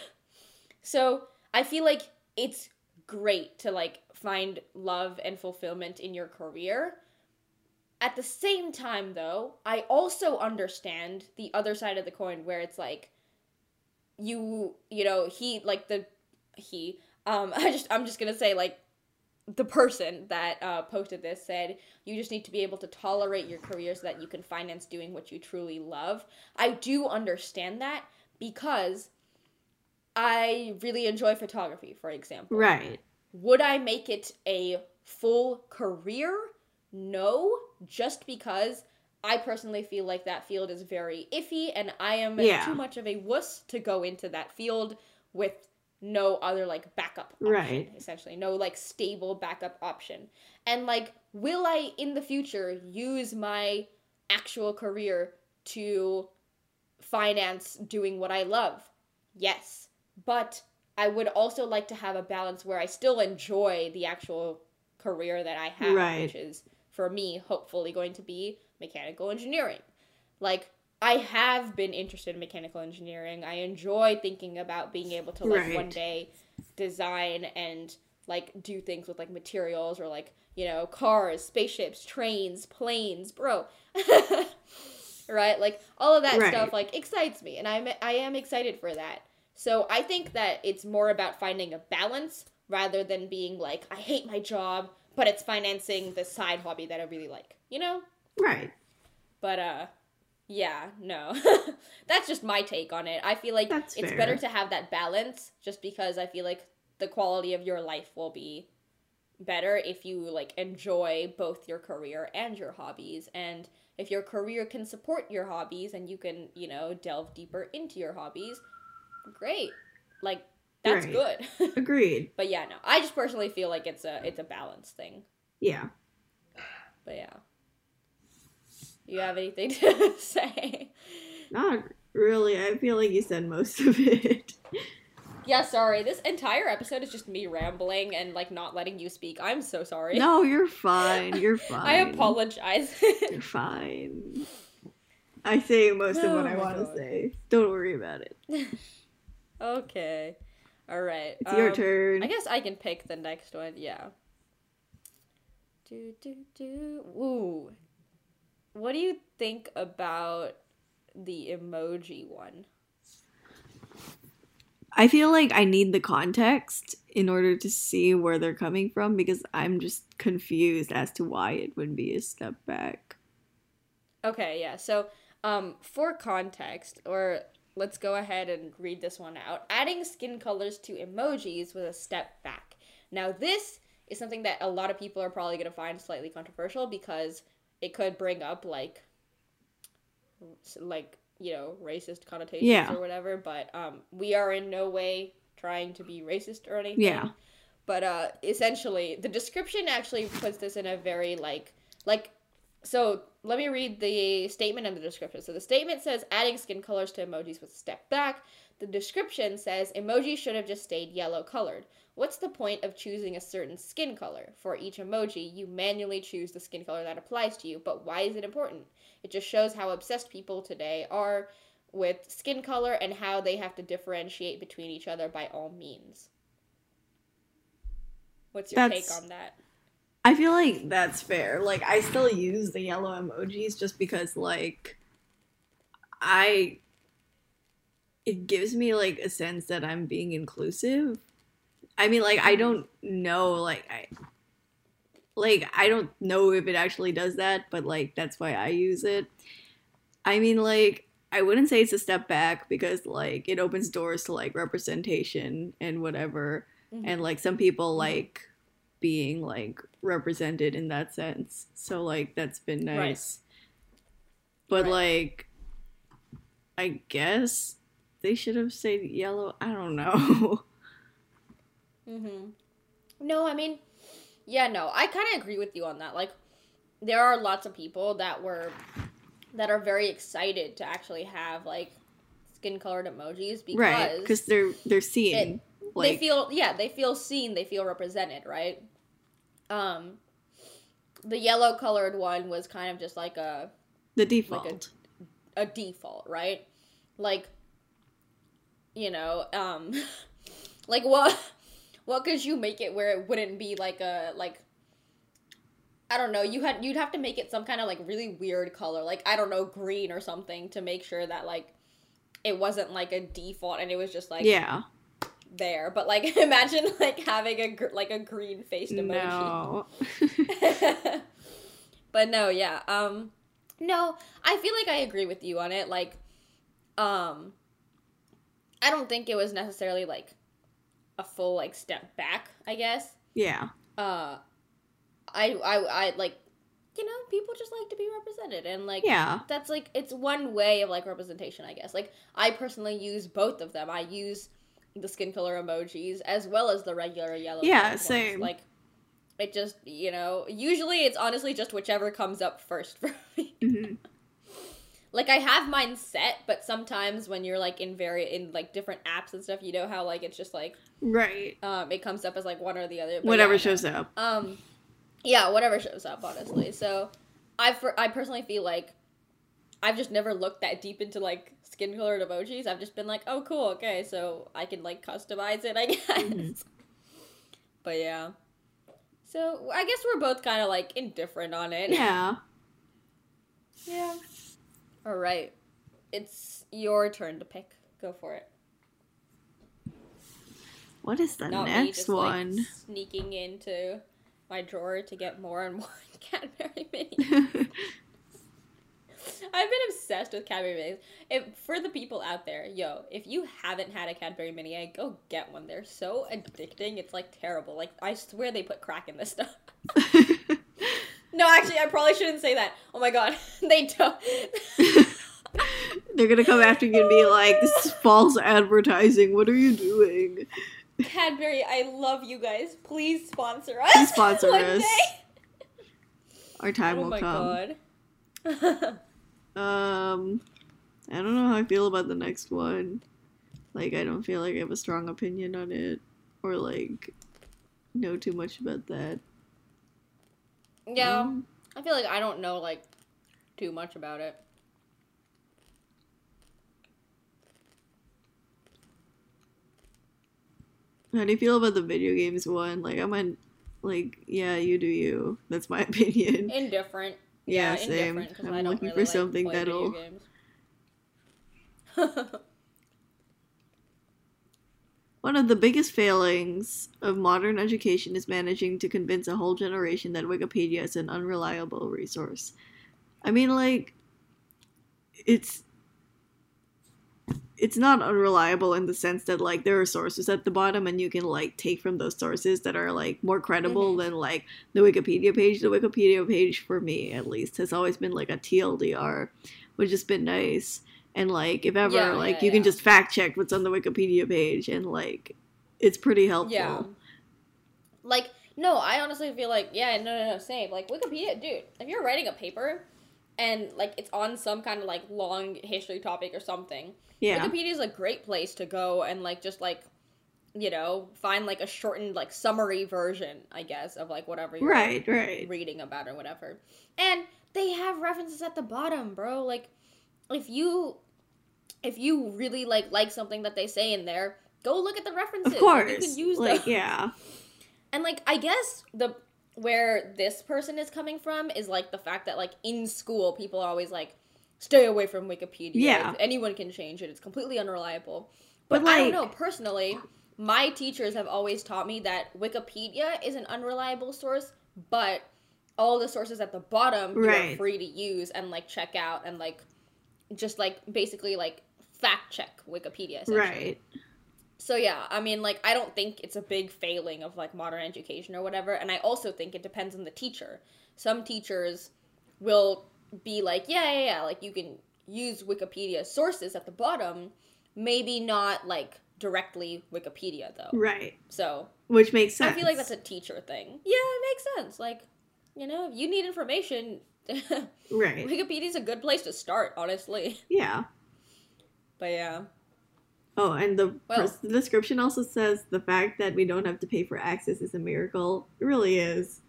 A: so I feel like it's great to like find love and fulfillment in your career. At the same time though, I also understand the other side of the coin where it's like you you know, he like the he um *laughs* I just I'm just to say like the person that uh, posted this said you just need to be able to tolerate your career so that you can finance doing what you truly love. I do understand that because I really enjoy photography, for example.
B: Right.
A: Would I make it a full career? No, just because I personally feel like that field is very iffy and I am
B: Yeah.
A: too much of a wuss to go into that field with no other like backup option,
B: Right.
A: essentially. No like stable backup option. And like will I in the future use my actual career to finance doing what I love? Yes. But I would also like to have a balance where I still enjoy the actual career that I have,
B: Right.
A: which is for me hopefully going to be mechanical engineering. Like I have been interested in mechanical engineering. I enjoy thinking about being able to like one day design and like do things with like materials or like, you know, cars, spaceships, trains, planes, bro. *laughs* right? Like all of that
B: Right.
A: stuff like excites me and I'm I am excited for that. So I think that it's more about finding a balance rather than being like I hate my job, but it's financing the side hobby that I really like. You know?
B: Right.
A: But uh yeah, no. *laughs* That's just my take on it. I feel like
B: That's
A: it's
B: fair.
A: better to have that balance just because I feel like the quality of your life will be better if you like enjoy both your career and your hobbies and if your career can support your hobbies and you can, you know, delve deeper into your hobbies, great. Like that's
B: Right.
A: good. *laughs*
B: Agreed.
A: but yeah, no. I just personally feel like it's a it's a balance thing.
B: Yeah.
A: But yeah. You have anything *laughs* to say?
B: Not really. I feel like you said most of it.
A: Yeah, sorry. This entire episode is just me rambling and like not letting you speak. I'm so sorry.
B: No, you're fine. You're *laughs* fine.
A: I apologize.
B: You're fine. I say most of what
A: Oh
B: I want to say. Don't worry about it. *laughs*
A: okay. All right.
B: It's your
A: um,
B: turn.
A: I guess I can pick the next one. Yeah. Do do do. Ooh. What do you think about the emoji one?
B: I feel like I need the context in order to see where they're coming from because I'm just confused as to why it would be a step back.
A: Okay, yeah. So, um, for context, or let's go ahead and read this one out. Adding skin colors to emojis was a step back. Now, this is something that a lot of people are probably going to find slightly controversial because it could bring up like, like you know, racist connotations
B: Yeah.
A: or whatever. But um, we are in no way trying to be racist or anything.
B: Yeah.
A: But uh, essentially, the description actually puts this in a very like like so let me read the statement and the description. So the statement says adding skin colors to emojis was a step back. The description says emojis should have just stayed yellow colored. What's the point of choosing a certain skin color? For each emoji, you manually choose the skin color that applies to you, but why is it important? It just shows how obsessed people today are with skin color and how they have to differentiate between each other by all means. What's your
B: That's-
A: take on that?
B: I feel like that's fair. Like I still use the yellow emojis just because like I it gives me like a sense that I'm being inclusive. I mean like I don't know like I like I don't know if it actually does that, but like that's why I use it. I mean like I wouldn't say it's a step back because like it opens doors to like representation and whatever
A: Mhm.
B: and like some people like being like represented in that sense so like that's been
A: Right.
B: nice but
A: Right.
B: like i guess they should have said yellow i don't know *laughs*
A: Mm-hmm. No, I mean, yeah, no, I kind of agree with you on that. Like, there are lots of people that were that are very excited to actually have like skin colored emojis because
B: right because they're they're seeing
A: they
B: like
A: feel yeah they feel seen they feel represented right um the yellow colored one was kind of just like a
B: the default
A: a default, right? Like, you know, um, *laughs* like what what could you make it where it wouldn't be like a like I don't know, you had you'd have to make it some kind of like really weird color, like I don't know, green or something to make sure that like it wasn't like a default and it was just like
B: yeah.
A: there. But like *laughs* imagine like having a gr- like a green faced emoji.
B: No. *laughs*
A: but no, yeah. Um no, I feel like I agree with you on it. Like um I don't think it was necessarily like a full like step back, I guess.
B: yeah.
A: Uh I I I like you know, people just like to be represented and like
B: Yeah.
A: that's like it's one way of like representation, I guess. Like I personally use both of them. I use the skin color emojis as well as the regular yellow.
B: Yeah,
A: colored ones.
B: same.
A: Like it just you know, usually it's honestly just whichever comes up first *laughs* for me.
B: hmm
A: like I have mine set, but sometimes when you're like in very in like different apps and stuff, you know how like it's just like
B: Right.
A: um it comes up as like one or the other.
B: Whatever
A: yeah,
B: shows up.
A: um, yeah, whatever shows up, honestly. So, I for I personally feel like I've just never looked that deep into like skin colored emojis. I've just been like, oh, cool, okay, so I can like customize it, I *laughs* guess.
B: Mhm.
A: But yeah, so I guess we're both kind of like indifferent on it.
B: Yeah. *laughs*
A: Yeah. All right, it's your turn to pick. Go for it.
B: What is the
A: Not me
B: next
A: just like
B: one?
A: sneaking into my drawer to get more and more *laughs* Cadbury Minis. *laughs* I've been obsessed with Cadbury Minis. If for the people out there, yo, if you haven't had a Cadbury Mini egg, go get one. They're so addicting. It's like terrible. Like I swear they put crack in this stuff. *laughs* No, actually, I probably shouldn't say that. Oh my god, *laughs* they don't. *laughs*
B: They're gonna come after you and be like, "This is false advertising. What are you doing?"
A: Cadbury, I love you guys. Please sponsor us.
B: Please sponsor us.
A: day.
B: Our time
A: Oh
B: will
A: my
B: come.
A: god. *laughs*
B: Um, I don't know how I feel about the next one. Like, I don't feel like I have a strong opinion on it, or like know too much about that.
A: Yeah.
B: Um,
A: I feel like I don't know like too much about it.
B: how do you feel about the video games one? Like, I'm on, like, yeah, you do you. That's my *laughs* opinion.
A: Indifferent.
B: Yeah,
A: Yeah,
B: same.
A: indifferent
B: I'm
A: I don't
B: looking
A: really
B: for something
A: like, play
B: that'll. *laughs* One of the biggest failings of modern education is managing to convince a whole generation that Wikipedia is an unreliable resource. I mean, like, it's it's not unreliable in the sense that like there are sources at the bottom and you can like take from those sources that are like more credible
A: Mhm.
B: than like the Wikipedia page. The Wikipedia page for me at least has always been like a TLDR, which has been nice. And like if ever
A: Yeah,
B: like
A: yeah,
B: you can just fact check what's on the Wikipedia page and like it's pretty helpful.
A: yeah. Like no, I honestly feel like yeah, no, no, no, same. Like Wikipedia, dude. If you're writing a paper, and like it's on some kind of like long history topic or something,
B: Yeah.
A: Wikipedia is a great place to go and like just like you know find like a shortened like summary version, I guess, of like whatever you're
B: Right, right.
A: reading about or whatever. And they have references at the bottom, bro. Like if you if you really like like something that they say in there, go look at the references.
B: Of
A: Like, you
B: course.
A: can use
B: like
A: those.
B: yeah.
A: And like I guess the where this person is coming from is like the fact that like in school people are always like stay away from Wikipedia.
B: Yeah.
A: If anyone can change it. It's completely unreliable.
B: But,
A: But, I don't know, personally, my teachers have always taught me that Wikipedia is an unreliable source, but all the sources at the bottom you are free to use and like check out and like just like basically like fact check Wikipedia.
B: Right.
A: So yeah, I mean, like, I don't think it's a big failing of like modern education or whatever, and I also think it depends on the teacher. Some teachers will be like, yeah, yeah, yeah, like you can use Wikipedia sources at the bottom, maybe not like directly Wikipedia though.
B: Right.
A: So
B: Which makes sense.
A: I feel like that's a teacher thing. Yeah, it makes sense. Like, you know, if you need information. *laughs*
B: right.
A: Wikipedia's a good place to start, honestly.
B: Yeah.
A: But yeah.
B: Oh, and the,
A: Well-
B: description also says the fact that we don't have to pay for access is a miracle. It really is.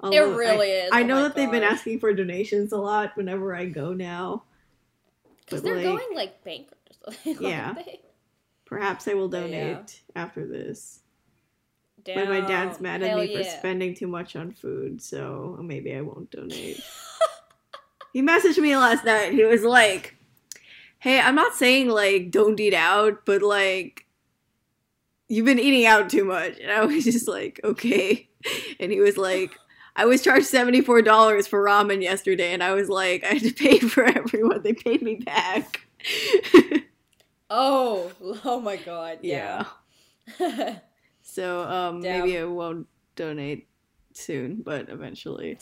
B: Although I-
A: really is.
B: I
A: Oh
B: know
A: my
B: that they've been asking for donations a lot whenever I go now.
A: Because they're
B: like,
A: going like bankrupt. *laughs* aren't
B: Yeah.
A: they?
B: Perhaps I will donate
A: yeah.
B: after this. But my dad's
A: Damn.
B: mad at
A: Hell
B: me for spending too much on food, so maybe I won't donate. *laughs* he messaged me last night. He was like, "Hey, I'm not saying like don't eat out, but like you've been eating out too much." And I was *laughs* just like, "Okay." And he was like, "I was charged $74 for ramen yesterday." And I was like, "I had to pay for everyone. They paid me back." *laughs*
A: Oh, oh my god.
B: yeah.
A: Yeah. *laughs*
B: So um
A: Damn.
B: maybe I won't donate soon, but eventually.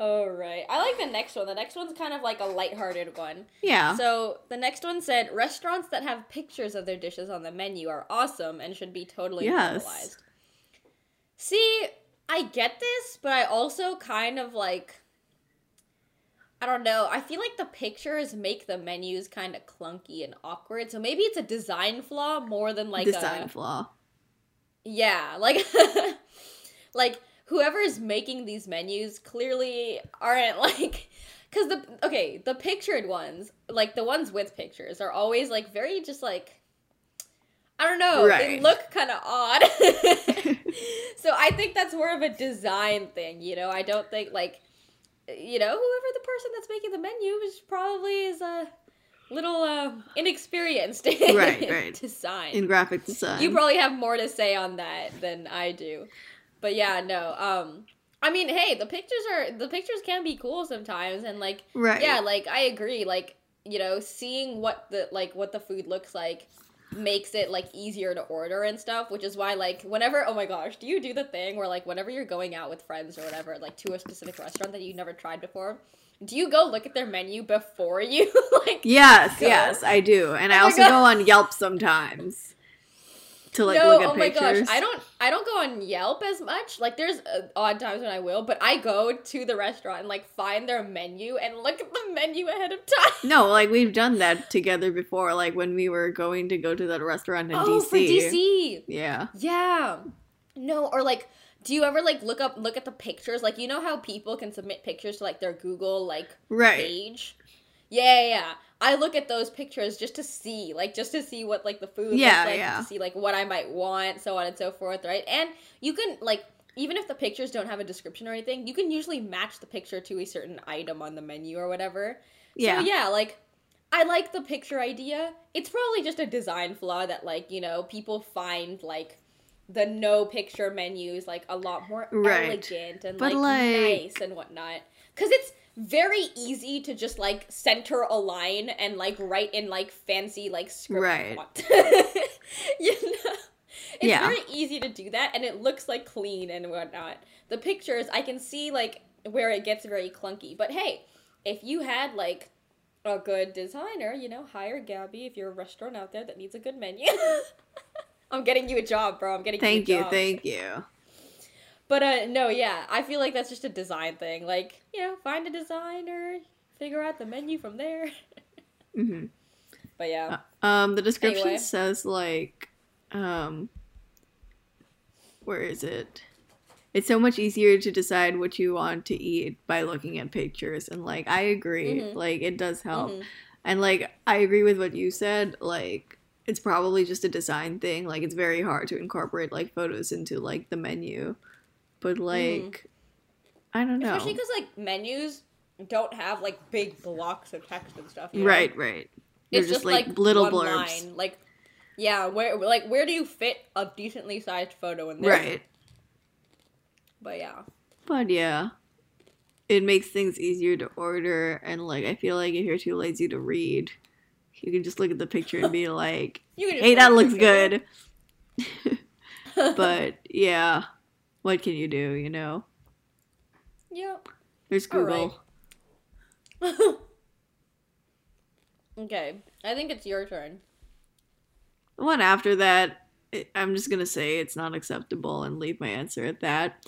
A: All right. I like the next one. The next one's kind of like a lighthearted one.
B: Yeah.
A: So the next one said restaurants that have pictures of their dishes on the menu are awesome and should be totally
B: Yes.
A: normalized. See, I get this, but I also kind of like I don't know. I feel like the pictures make the menus kind of clunky and awkward. So maybe it's a design flaw more than like
B: design
A: a design
B: flaw.
A: yeah, like *laughs* like whoever is making these menus clearly aren't *laughs* like cuz the okay, the pictured ones, like the ones with pictures are always like very just like I don't know, they look kind of odd. *laughs* *laughs* so I think that's more of a design thing, you know. I don't think like you know, whoever the person that's making the menu is probably is a little uh inexperienced in
B: Right, right.
A: design.
B: In graphic design.
A: You probably have more to say on that than I do. But yeah, no. Um I mean, hey, the pictures are the pictures can be cool sometimes and like
B: right.
A: yeah, like I agree like, you know, seeing what the like what the food looks like makes it like easier to order and stuff, which is why like whenever oh my gosh, do you do the thing where like whenever you're going out with friends or whatever, like to a specific restaurant that you've never tried before, do you go look at their menu before you *laughs* like
B: Yes,
A: Go.
B: yes, I do. And I
A: Oh my
B: also
A: God.
B: go on Yelp sometimes to like
A: no,
B: look at
A: oh my gosh, I don't, I don't go on Yelp as much. Like, there's uh, odd times when I will, but I go to the restaurant and like find their menu and look at the menu ahead of time.
B: No, like we've done that together before, like when we were going to go to that restaurant in
A: oh,
B: DC.
A: for DC,
B: Yeah.
A: yeah. No, or like, do you ever like look up, look at the pictures? Like, you know how people can submit pictures to like their Google like
B: Right.
A: page. Yeah, yeah, yeah. I look at those pictures just to see, like, just to see what like the food
B: Yeah,
A: like,
B: yeah.
A: to see like what I might want, so on and so forth, right? And you can like, even if the pictures don't have a description or anything, you can usually match the picture to a certain item on the menu or whatever.
B: Yeah.
A: So yeah, like, I like the picture idea. It's probably just a design flaw that like you know people find like the no picture menus like a lot more
B: Right.
A: elegant and
B: But,
A: like,
B: like-
A: nice and whatnot. Because it's very easy to just like center a line and like write in like fancy like script
B: Right.
A: font. *laughs* you know, it's
B: Yeah.
A: very easy to do that, and it looks like clean and whatnot. The pictures I can see like where it gets very clunky, but hey, if you had like a good designer, you know, hire Gabby if you're a restaurant out there that needs a good menu. *laughs* I'm getting you a job, bro. I'm getting
B: Thank
A: you. a job.
B: Thank you, thank you.
A: But uh no, yeah, I feel like that's just a design thing. Like, you know, find a designer, figure out the menu from there. *laughs*
B: hmm
A: But yeah.
B: Um, the description
A: Anyway.
B: says like, um, where is it? It's so much easier to decide what you want to eat by looking at pictures, and like I agree,
A: Mhm.
B: like it does help,
A: Mhm.
B: and like I agree with what you said. Like it's probably just a design thing. Like it's very hard to incorporate like photos into like the menu, but like I don't know.
A: Mm-hmm. Especially because like menus don't have like big blocks of text and stuff. you know?
B: Right, right. They're
A: It's
B: just, like, little
A: one
B: blurbs.
A: line. Like, yeah, where like where do you fit a decently sized photo in there?
B: Right.
A: But yeah.
B: But yeah, it makes things easier to order, and like I feel like if you're too lazy to read, you can just look at the picture and be *laughs* like,
A: just
B: "Hey, that looks good." *laughs* but yeah, what can you do? You know,
A: Yep.
B: there's
A: right.
B: Google. *laughs*
A: okay, I think it's your turn.
B: The one after that, I'm just gonna say it's not acceptable and leave my answer at that.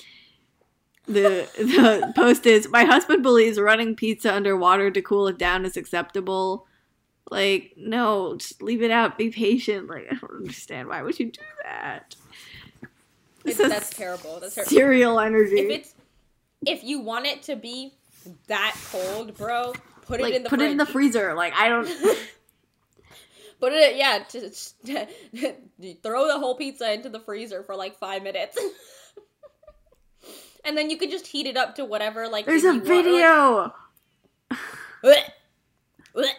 B: The *laughs* the post is my husband believes running pizza underwater to cool it down is acceptable. Like, no, just leave it out. Be patient. Like, I don't understand. Why would you do that?
A: It's, that's terrible. That's terrible.
B: Cereal energy.
A: If it's if you want it to be that cold, bro, put it
B: like,
A: in the
B: put
A: fridge.
B: it in the freezer. Like, I don't. *laughs* *laughs*
A: Put it, yeah, just *laughs* throw the whole pizza into the freezer for like five minutes. and then you can just heat it up to whatever, like.
B: There's a
A: you want, like-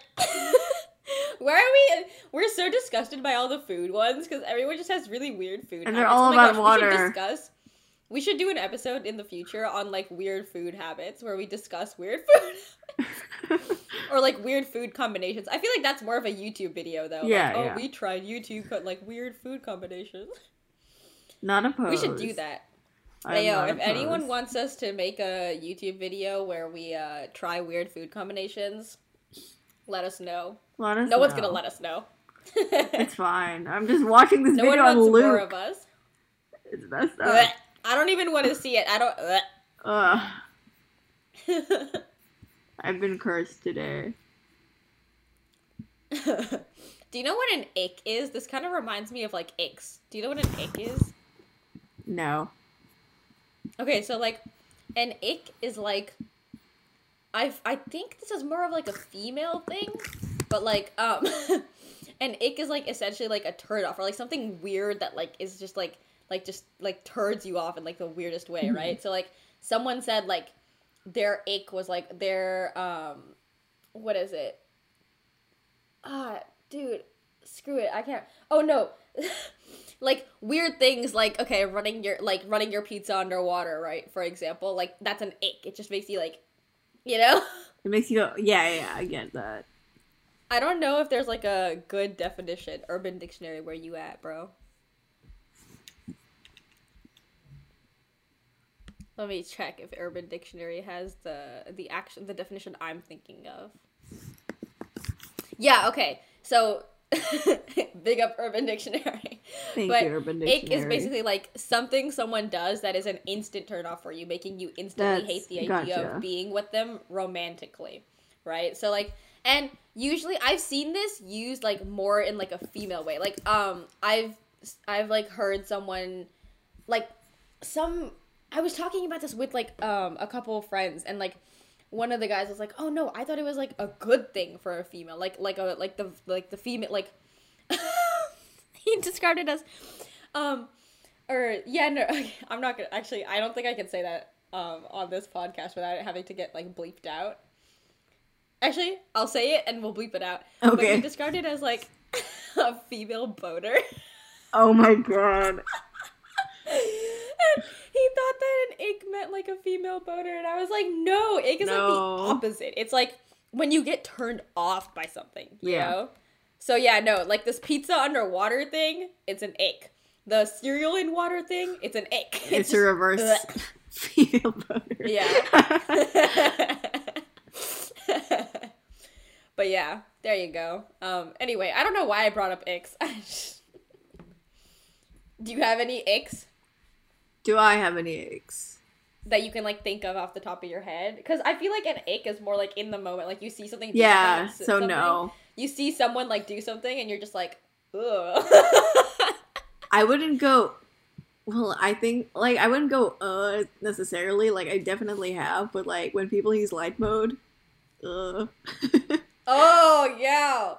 A: Where are we? We're so disgusted by all the food ones because everyone just has really weird food.
B: And they're all
A: Oh
B: about
A: gosh, We should discuss. We should do an episode in the future on like weird food habits where we discuss weird *laughs* food or like weird food combinations. I feel like that's more of a YouTube video though.
B: Yeah,
A: like, oh,
B: yeah.
A: we tried YouTube but like weird food combinations.
B: Not opposed.
A: We should do that. Hey, yo, if anyone wants us to make a YouTube video where we uh, try weird food combinations, let us know.
B: Let us
A: No one's gonna let us know.
B: It's *laughs* fine. I'm just watching this
A: no one
B: video on
A: wants more of us.
B: It's messed up.
A: I don't even want to see it. I don't. *laughs*
B: I've been cursed today. *laughs*
A: Do you know what an ick is? This kind of reminds me of like icks. Do you know what an ick is?
B: No.
A: Okay, so like an ick is like I I think this is more of like a female thing, but like um *laughs* an ick is like essentially like a turd off or like something weird that like is just like like just like turds you off in like the weirdest way, right? So like someone said like their ick was like their um what is it? Ah, dude, screw it. I can't. Oh no. *laughs* like weird things like okay, running your like running your pizza underwater, right? For example, like that's an ick. It just makes you like you know? *laughs*
B: It makes you go, yeah, yeah, I get that.
A: I don't know if there's like a good definition, Urban Dictionary, where you at, bro. Let me check if Urban Dictionary has the the action the definition I'm thinking of. Yeah, okay. So *laughs* big up Urban Dictionary.
B: Thank
A: but
B: you, Urban
A: ick
B: Dictionary.
A: is basically like something someone does that is an instant turn off for you, making you instantly
B: That's-
A: hate the idea
B: gotcha.
A: of being with them romantically, right? So like, and usually I've seen this used like more in like a female way. Like, um, I've I've like heard someone like some I was talking about this with like um a couple of friends and like one of the guys was like, "Oh no, I thought it was like a good thing for a female, like like a like the like the female like." *laughs* he described it as, um, or yeah, no, *laughs* I'm not gonna actually. I don't think I can say that um on this podcast without it having to get like bleeped out. Actually, I'll say it and we'll bleep it out. But
B: Okay.
A: he described it as like *laughs* a female boater.
B: Oh my god. *laughs*
A: and he thought that an ick meant like a female boner, and I was like, no, ick is like the opposite. It's like when you get turned off by something. You
B: Yeah.
A: Know? So yeah, no, like this pizza underwater thing, it's an ick. The cereal in water thing, it's an ick. *laughs*
B: It's,
A: just-
B: a reverse
A: Ugh.
B: female boner.
A: Yeah. *laughs* but yeah, there you go. Um. Anyway, I don't know why I brought up icks. *laughs* Do you have any icks?
B: Do I have any aches?
A: that you can like think of off the top of your head because i feel like an ick is more like in the moment like you see something
B: Yeah, so
A: something,
B: no.
A: you see someone like do something and you're just like ugh *laughs*
B: I wouldn't go. Well, I think like I wouldn't go uh necessarily. Like I definitely have, but like when people use light mode, uh. *laughs*
A: oh yeah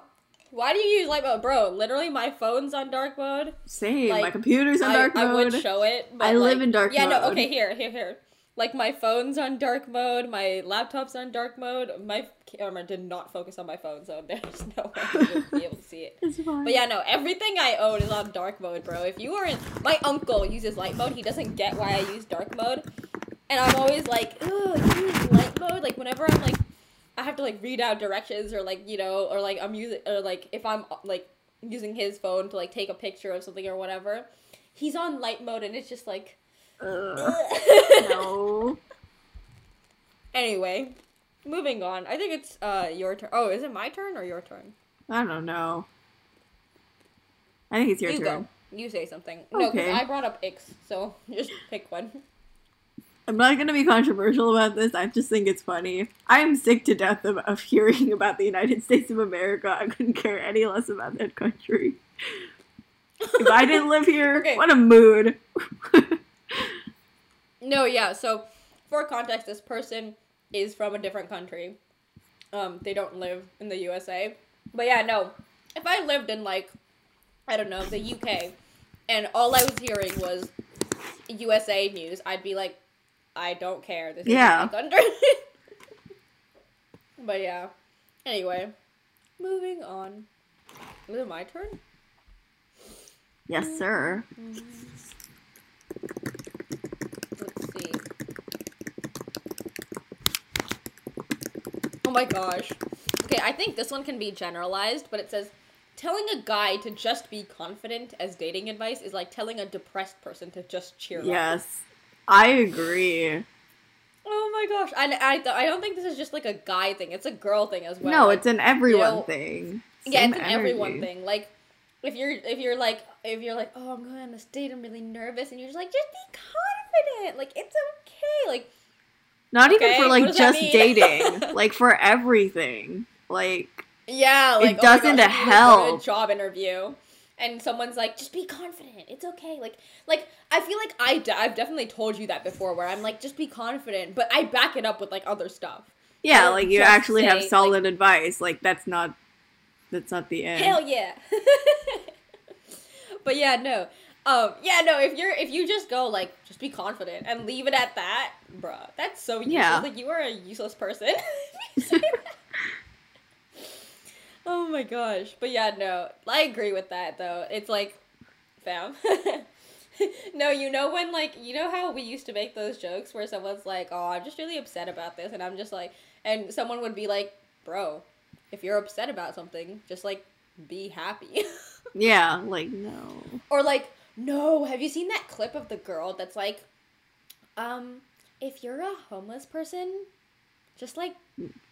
A: why do you use light mode bro literally my phone's on dark mode
B: Same. my computer's on dark
A: I
B: mode.
A: I would show it but
B: I live in dark mode.
A: yeah no okay here here here like my phone's on dark mode my laptop's on dark mode my camera did not focus on my phone so *laughs* there's no way would be able to see it *laughs*
B: it's fine.
A: But yeah, no, everything I own is on dark mode, bro. If you were in, my uncle uses light mode, he doesn't get why I use dark mode. And I'm always like, ugh, you use light mode? Like whenever I'm like I have to like read out directions or like, you know, or like I'm using or like if I'm like using his phone to like take a picture of something or whatever, he's on light mode and it's just like
B: Ugh, *laughs* no.
A: Anyway, moving on. I think it's uh your turn. Oh, is it my turn or your turn?
B: I don't know. I think it's your
A: you
B: turn.
A: go. You say something. No, because
B: Okay.
A: I brought up Ix, so *laughs* just pick one.
B: I'm not gonna be controversial about this. I just think it's funny. I am sick to death of, of hearing about the United States of America. I couldn't care any less about that country. If I didn't live here, *laughs*
A: Okay.
B: what a mood. *laughs*
A: No, yeah. So, for context, this person is from a different country. Um, they don't live in the USA. But yeah, no. if I lived in like I don't know the UK, and all I was hearing was USA news, I'd be like, I don't care. This is
B: Yeah.
A: country. *laughs* but yeah. Anyway, moving on. Is it my turn?
B: Yes, sir.
A: Let's see. Oh my gosh. Okay, I think this one can be generalized, but it says telling a guy to just be confident as dating advice is like telling a depressed person to just cheer up.
B: Yes. I agree.
A: Oh my gosh. I, I, th- I don't think this is just like a guy thing. It's a girl thing as well.
B: no,
A: Like,
B: it's an everyone
A: know-
B: thing.
A: yeah, it's an everyone thing. Like if you're if you're like if you're like, "Oh, I'm going on this date. I'm really nervous." And you're just like, "Just be confident. Like it's okay." Like
B: Not even
A: Okay,
B: for like just dating, *laughs* like for everything. Like
A: Yeah, like
B: It
A: oh
B: doesn't
A: gosh, if you, go to
B: help.
A: a job interview, and someone's like, "Just be confident. It's okay." Like, like I feel like I d- I've definitely told you that before, where I'm like, "Just be confident," but I back it up with like other stuff.
B: yeah, like you actually have
A: say,
B: solid advice. Like that's not that's not the end.
A: Hell yeah. *laughs* but yeah, no. Um, yeah, no. If you're if you just go like, just be confident and leave it at that, bruh, that's so useless.
B: Yeah.
A: Like you are a useless person. *laughs* oh my gosh. But yeah, no. I agree with that though. It's like, fam. *laughs* no, you know when like you know how we used to make those jokes where someone's like, "Oh, I'm just really upset about this," and I'm just like, and someone would be like, "Bro, if you're upset about something, just like be happy." *laughs*
B: Yeah, like no.
A: or like, no, have you seen that clip of the girl that's like, um, if you're a homeless person, just like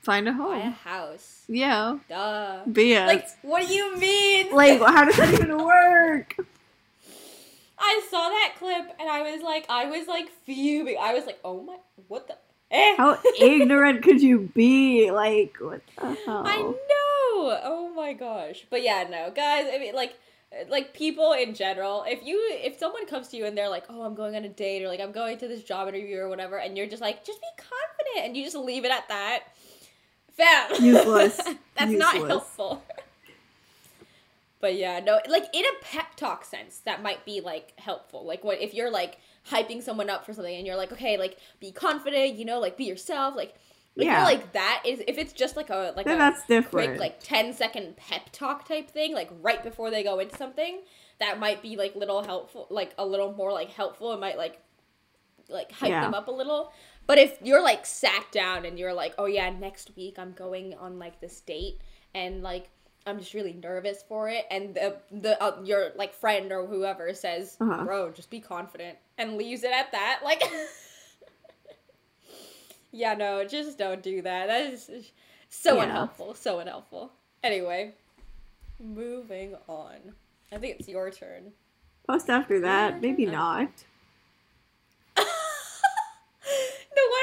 B: Find a home,
A: buy a house.
B: Yeah.
A: Duh.
B: BS.
A: Like, what do you mean?
B: like how does that even work? *laughs*
A: I saw that clip and I was like, I was like fuming. I was like, oh my, what the? Eh.
B: How ignorant could you be? Like what the *laughs* hell?
A: I know. Oh my gosh. But yeah, no, guys. I mean, like, like people in general. If you, if someone comes to you and they're like, "Oh, I'm going on a date," or like, "I'm going to this job interview," or whatever, and you're just like, "Just be confident," and you just leave it at that, fam.
B: Useless. *laughs*
A: That's not helpful. But yeah, no, like in a pep talk sense, that might be like helpful. Like what if you're like hyping someone up for something and you're like, okay, like be confident, you know, like be yourself, like like,
B: Yeah.
A: like that is if it's just like a like
B: Then
A: a
B: that's different.
A: quick like 10 second pep talk type thing, like right before they go into something, that might be like little helpful, like a little more like helpful. It might like like hype
B: Yeah.
A: them up a little. But if you're like sat down and you're like, oh yeah, next week I'm going on like this date and like I'm just really nervous for it, and the the uh, your like friend or whoever says,
B: Uh-huh.
A: bro, just be confident and leaves it at that, like. *laughs* yeah, no, just don't do that. That is so
B: Yeah.
A: unhelpful. So unhelpful. Anyway, moving on. I think it's your turn.
B: Post after that, maybe not. *laughs*
A: the one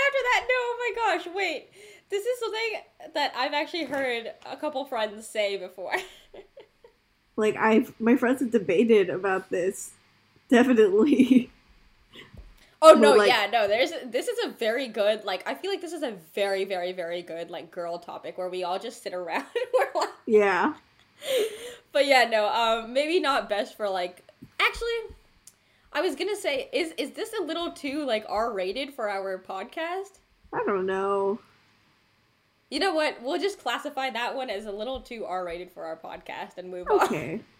A: after that, no, oh my gosh, wait. This is something that I've actually heard a couple friends say before. *laughs*
B: Like I've my friends have debated about this. Definitely. *laughs*
A: oh no,
B: like-
A: yeah, no, there's this is a very good like I feel like this is a very, very, very good like girl topic where we all just sit around *laughs* and we're like
B: yeah.
A: But yeah, no, um maybe not best for like actually I was gonna say, is is this a little too like R rated for our podcast?
B: I don't know.
A: You know what? We'll just classify that one as a little too R rated for our podcast and move on.
B: Okay. *laughs*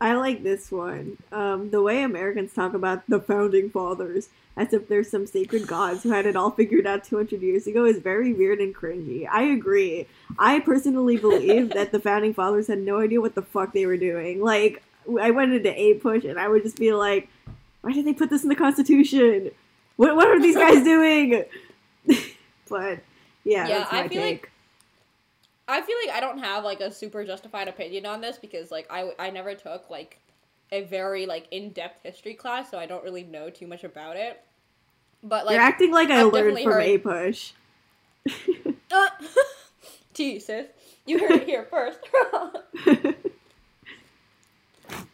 B: I like this one. Um, the way Americans talk about the founding fathers as if they're some sacred gods who had it all figured out 200 years ago is very weird and cringy. I agree. I personally believe that the founding fathers had no idea what the fuck they were doing. Like, I went into APUSH and I would just be like, why did they put this in the Constitution? What, what are these guys doing? *laughs* but, yeah,
A: Yeah,
B: that's my
A: I feel like-
B: take.
A: I feel like I don't have like a super justified opinion on this because like I I never took like a very like in-depth history class, so I don't really know too much about it. But like
B: You're acting like I
A: I've
B: learned from
A: heard-
B: A push. *laughs*
A: uh, *laughs* T sis, you heard it here *laughs* first.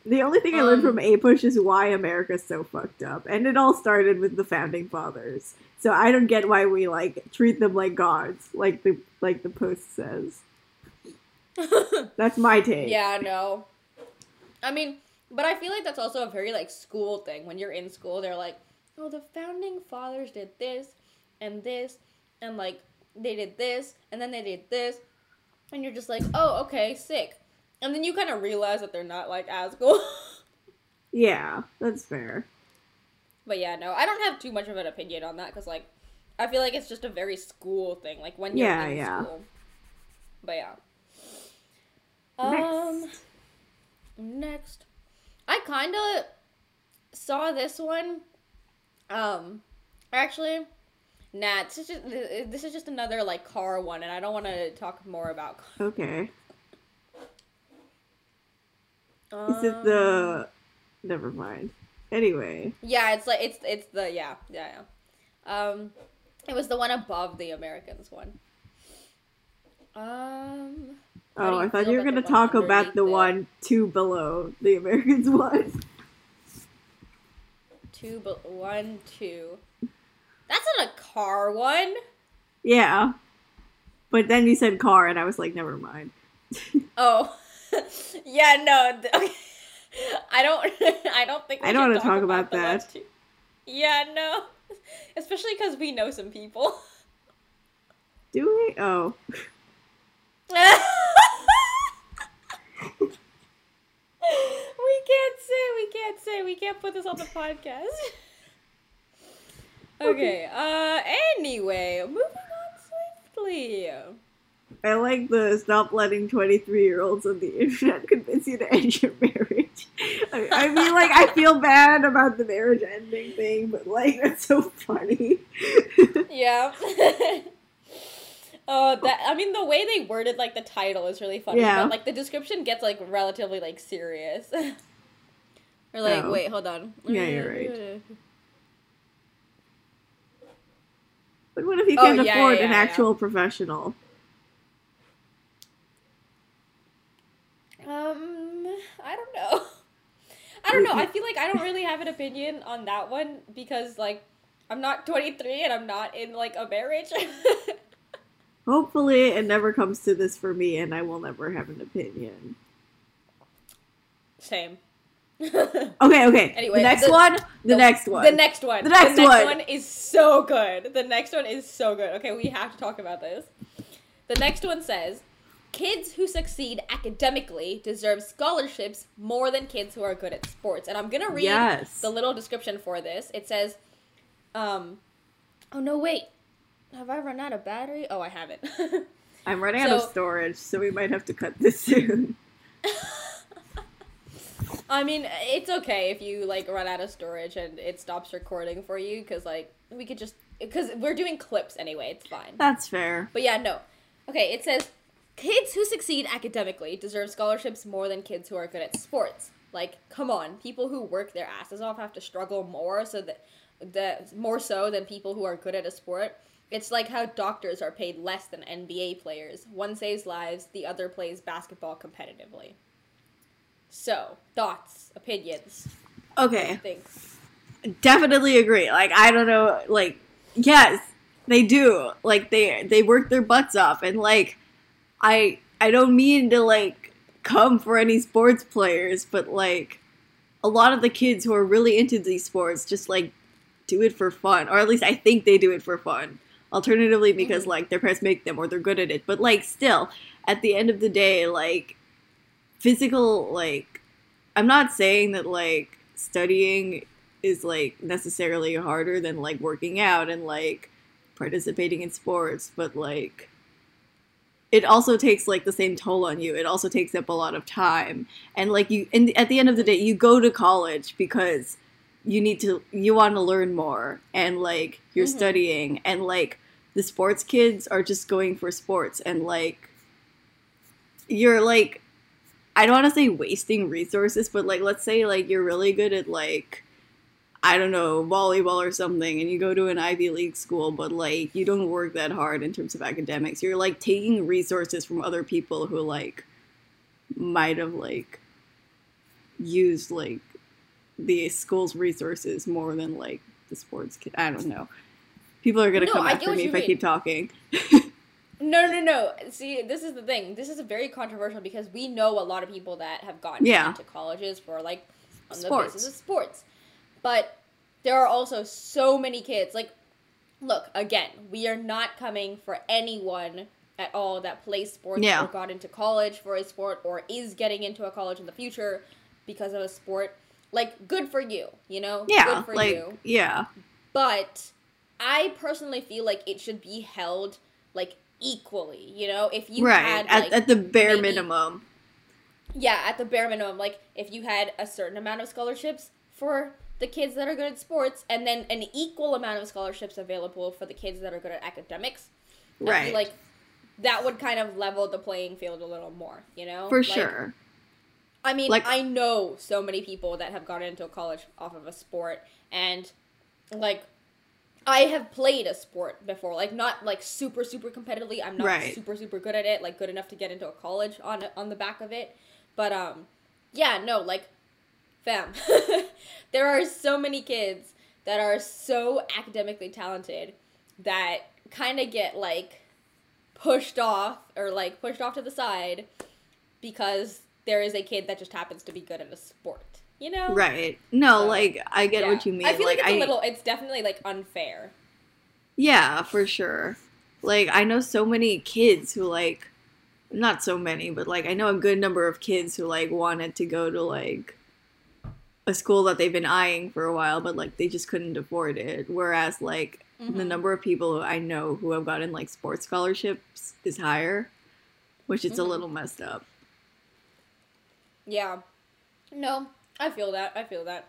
B: The only thing I learned
A: Um,
B: from APUSH is why America's so fucked up. And it all started with the founding fathers. So I don't get why we like treat them like gods, like the like the post says. *laughs* That's my take.
A: Yeah, no. I mean, but I feel like that's also a very like school thing. When you're in school, they're like, "Oh, the founding fathers did this and this and like they did this and then they did this." And you're just like, "Oh, okay, sick." And then you kind of realize that they're not like as cool. *laughs*
B: Yeah, that's fair.
A: But yeah, no. I don't have too much of an opinion on that cuz like I feel like it's just a very school thing, like when you're
B: Yeah,
A: in
B: yeah.
A: school. But yeah.
B: Next.
A: Um next. I kind of saw this one. Um, actually, nah. This is just this is just another like car one, and I don't want to talk more about.
B: Okay.
A: Um,
B: Is it the? Never mind. Anyway,
A: Yeah, it's like it's it's the yeah yeah yeah. Um, it was the one above the Americans one. Um.
B: oh, I thought you were gonna talk about the
A: it?
B: one two below the Americans *laughs* one.
A: Two, but one, two. That's not a car one.
B: Yeah, but then you said car, and I was like, never mind. *laughs*
A: Oh, *laughs* yeah, no. Okay. I don't. *laughs* I don't think. We
B: I don't wanna talk about
A: the
B: that.
A: too- Yeah, no. *laughs* Especially because we know some people.
B: Do we? Oh, *laughs*
A: we can't say. We can't say. We can't put this on the podcast. Okay. Uh. Anyway, moving on swiftly.
B: I like the stop letting twenty three year olds on the internet *laughs* convince you to end your marriage. I, I mean, like, I feel bad about the marriage ending thing, but like, that's so funny. *laughs*
A: Yeah. Oh, *laughs* that I mean the way they worded like the title is really funny.
B: Yeah.
A: But like the description gets like relatively like serious. or like,
B: Oh.
A: wait, hold on.
B: Yeah, you're right. But what if you
A: Oh,
B: can't
A: yeah,
B: afford
A: yeah,
B: an
A: yeah.
B: actual professional?
A: Um, I don't know. *laughs* I don't know. I feel like I don't really have an opinion on that one because like I'm not 23 and I'm not in like a marriage. *laughs*
B: Hopefully, it never comes to this for me, and I will never have an opinion.
A: Same. *laughs*
B: Okay, okay.
A: Anyway,
B: the next
A: the-
B: one. The,
A: the-
B: next one.
A: The next one.
B: The next one.
A: one is so good. The next one is so good. Okay, we have to talk about this. The next one says, "Kids who succeed academically deserve scholarships more than kids who are good at sports." And I'm gonna read
B: Yes.
A: the little description for this. It says, um, "Oh no, wait, have I run out of battery? Oh, I haven't." *laughs*
B: I'm running out of storage, so we might have to cut this soon. *laughs*
A: I mean, it's okay if you like run out of storage and it stops recording for you because like we could just because we're doing clips anyway. It's fine.
B: That's fair.
A: But yeah, no. Okay, it says kids who succeed academically deserve scholarships more than kids who are good at sports. Like, come on, people who work their asses off have to struggle more so that that more so than people who are good at a sport. It's like how doctors are paid less than NBA players. One saves lives, the other plays basketball competitively. So, thoughts, opinions,
B: Okay,
A: things.
B: definitely agree. Like, I don't know. Like, yes, they do. Like, they they work their butts off, and like, I I don't mean to like come for any sports players, but like, a lot of the kids who are really into these sports just like do it for fun, or at least I think they do it for fun. Alternatively, because
A: Mhm.
B: like their parents make them or they're good at it. But like, still, at the end of the day, like physical, like I'm not saying that like studying is like necessarily harder than like working out and like participating in sports, but like it also takes like the same toll on you. It also takes up a lot of time. And like you and at the end of the day, you go to college because you need to you want to learn more and like you're
A: Mhm.
B: studying and like the sports kids are just going for sports and like you're like I don't want to say wasting resources, but like let's say like you're really good at like I don't know, volleyball or something and you go to an Ivy League school, but like you don't work that hard in terms of academics. You're like taking resources from other people who like might have like used like the school's resources more than like the sports kid. I don't know. People are gonna
A: No,
B: come
A: I
B: after me if I keep talking.
A: No, No, no. See, this is the thing. This is very controversial because we know a lot of people that have gotten
B: Yeah.
A: into colleges for like on the basis of sports. But there are also so many kids. Like, look, again, we are not coming for anyone at all that plays sports
B: Yeah.
A: or got into college for a sport or is getting into a college in the future because of a sport. Like, good for you, you know?
B: Yeah,
A: Good for
B: like
A: you
B: yeah,
A: but I personally feel like it should be held like equally. You know, if you
B: right
A: had
B: at,
A: like,
B: at the bare
A: maybe-
B: minimum.
A: yeah, at the bare minimum, like if you had a certain amount of scholarships for the kids that are good at sports, and then an equal amount of scholarships available for the kids that are good at academics,
B: Right,
A: like that would kind of level the playing field a little more. You know,
B: for
A: Like,
B: sure.
A: I mean,
B: Like-
A: I know so many people that have gotten into a college off of a sport, and like, I have played a sport before. Like, not like super super competitively. I'm not
B: Right.
A: super super good at it. Like, good enough to get into a college on on the back of it. But um, yeah, no, like, fam, *laughs* there are so many kids that are so academically talented that kind of get like pushed off or like pushed off to the side because there is a kid that just happens to be good at a sport. You know?
B: Right. No,
A: So,
B: like I get what you mean.
A: I feel like,
B: like
A: it's
B: I
A: a little. It's definitely like unfair.
B: Yeah, for sure. Like I know so many kids who like not so many, but like I know a good number of kids who like wanted to go to like a school that they've been eyeing for a while, but like they just couldn't afford it. Whereas like the
A: Mhm.
B: number of people who I know who have gotten like sports scholarships is higher, which is a
A: Mhm.
B: little messed up.
A: Yeah. No, I feel that. I feel that.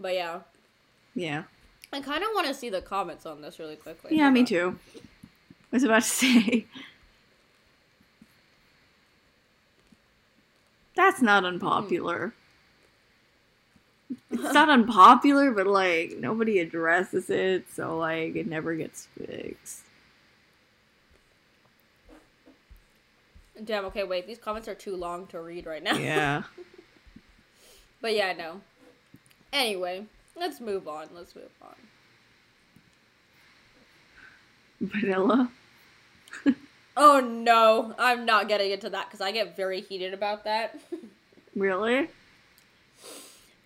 A: But yeah,
B: Yeah.
A: I kind of want to see the comments on this really quickly.
B: Yeah, me too. I was about to *laughs* say. That's not unpopular. It's not unpopular, but like nobody addresses it, so like it never gets fixed.
A: Damn. Okay, wait. These comments are too long to read right now.
B: Yeah. *laughs*
A: But yeah, no. Anyway, let's move on. Let's move on.
B: Vanilla. *laughs*
A: Oh no, I'm not getting into that because I get very heated about that. *laughs*
B: Really?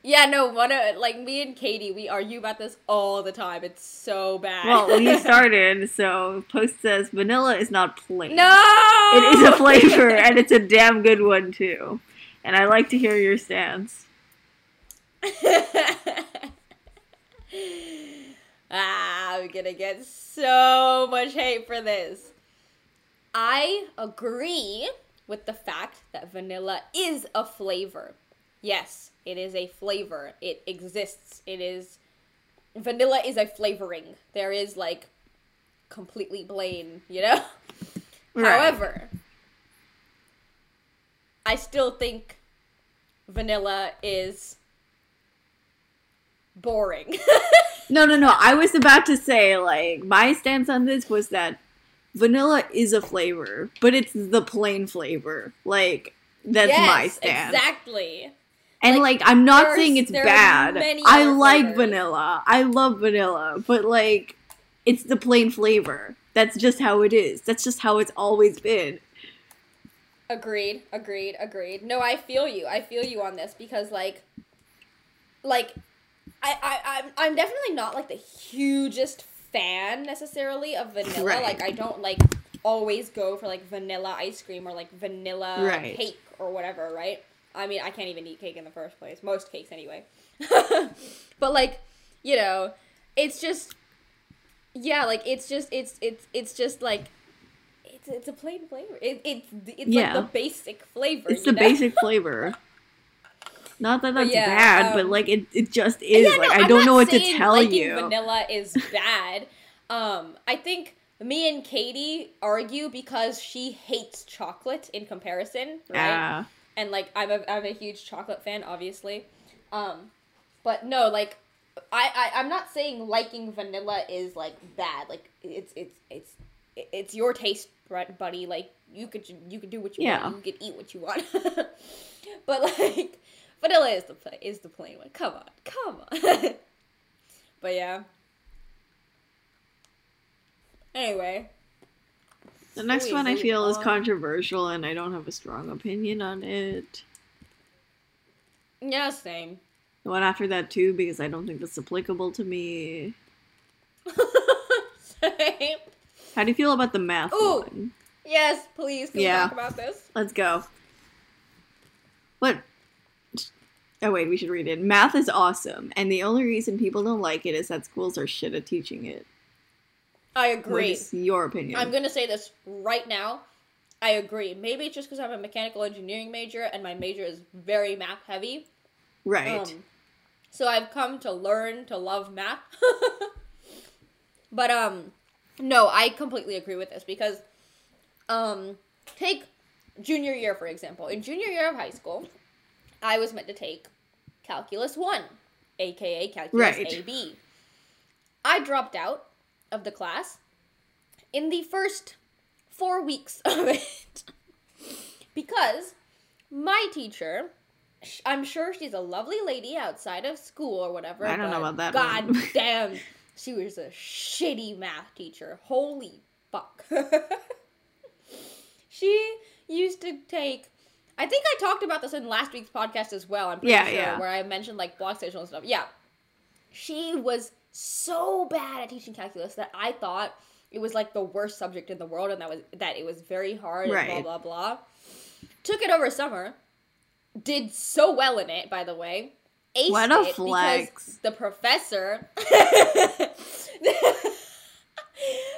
A: Yeah, no, one of like me and Katie, we argue about this all the time. It's so bad.
B: Well, we *laughs* started, so post says vanilla is not plain.
A: no,
B: It is a flavor, and it's a damn good one too. And I like to hear your stance. *laughs*
A: ah, I'm gonna get so much hate for this. I agree with the fact that vanilla is a flavor. Yes, it is a flavor. It exists. It is. Vanilla is a flavoring. There is like completely plain, you know? *laughs*
B: Right.
A: However, I still think vanilla is boring. *laughs*
B: No, no, no. I was about to say, like, my stance on this was that vanilla is a flavor, but it's the plain flavor. Like, that's my
A: Yes,
B: stance.
A: Exactly.
B: And,
A: Like,
B: like, I'm not saying it's bad. I like
A: flavors.
B: vanilla. I love vanilla, but, like, it's the plain flavor. That's just how it is. That's just how it's always been.
A: Agreed, agreed, agreed. No, I feel you. I feel you on this because like like I, I I'm I'm definitely not like the hugest fan necessarily of vanilla.
B: Right.
A: Like I don't like always go for like vanilla ice cream or like vanilla
B: Right.
A: cake or whatever, right? I mean, I can't even eat cake in the first place. Most cakes anyway. *laughs* but like, you know, it's just yeah, like it's just it's it's it's just like it's it's a plain flavor. It, it's it's
B: Yeah.
A: like the basic flavor.
B: It's the
A: know?
B: basic flavor. Not that that's
A: yeah,
B: bad, but
A: um,
B: like it, it just is.
A: Yeah,
B: like
A: no,
B: I don't know what to tell you.
A: Vanilla is *laughs* bad. um, I think me and Katie argue because she hates chocolate in comparison, right?
B: Yeah.
A: And like I'm a I'm a huge chocolate fan, obviously. Um, but no, like I, I I'm not saying liking vanilla is like bad. Like it's it's it's it's your taste, buddy. Like you could you could do what you
B: Yeah.
A: want. You could eat what you want. *laughs* but like vanilla is the is the plain one. Come on, come on. *laughs* but yeah. Anyway,
B: The next one I feel is
A: um,
B: controversial and I don't have a strong opinion on it.
A: Yeah, same.
B: The one after that too, because I don't think that's applicable to me. *laughs*
A: same.
B: How do you feel about the math
A: Ooh.
B: one?
A: Yes, please. Can
B: Yeah.
A: talk about this?
B: Let's go. What? Oh wait, we should read it. Math is awesome, and the only reason people don't like it is that schools are shit at teaching it.
A: I agree.
B: is your opinion?
A: I'm gonna say this right now. I agree. Maybe it's just because I'm a mechanical engineering major and my major is very math heavy.
B: right.
A: Um, so I've come to learn to love math. *laughs* but um, no, I completely agree with this because um, take junior year for example. In junior year of high school, I was meant to take calculus one, aka calculus
B: Right.
A: AB. I dropped out of the class in the first four weeks *laughs* of it because my teacher i'm sure she's a lovely lady outside of school or whatever
B: I don't know about that
A: god
B: one.
A: damn *laughs* she was a shitty math teacher holy fuck *laughs* she used to take i think i talked about this in last week's podcast as well i'm pretty
B: Yeah,
A: sure
B: yeah.
A: where i mentioned like block station and stuff yeah she was so bad at teaching calculus that I thought it was like the worst subject in the world and that was that it was very hard and
B: Right.
A: blah blah blah. Took it over summer, did so well in it, by the way. Aced
B: What a
A: it
B: flex.
A: Because the professor *laughs*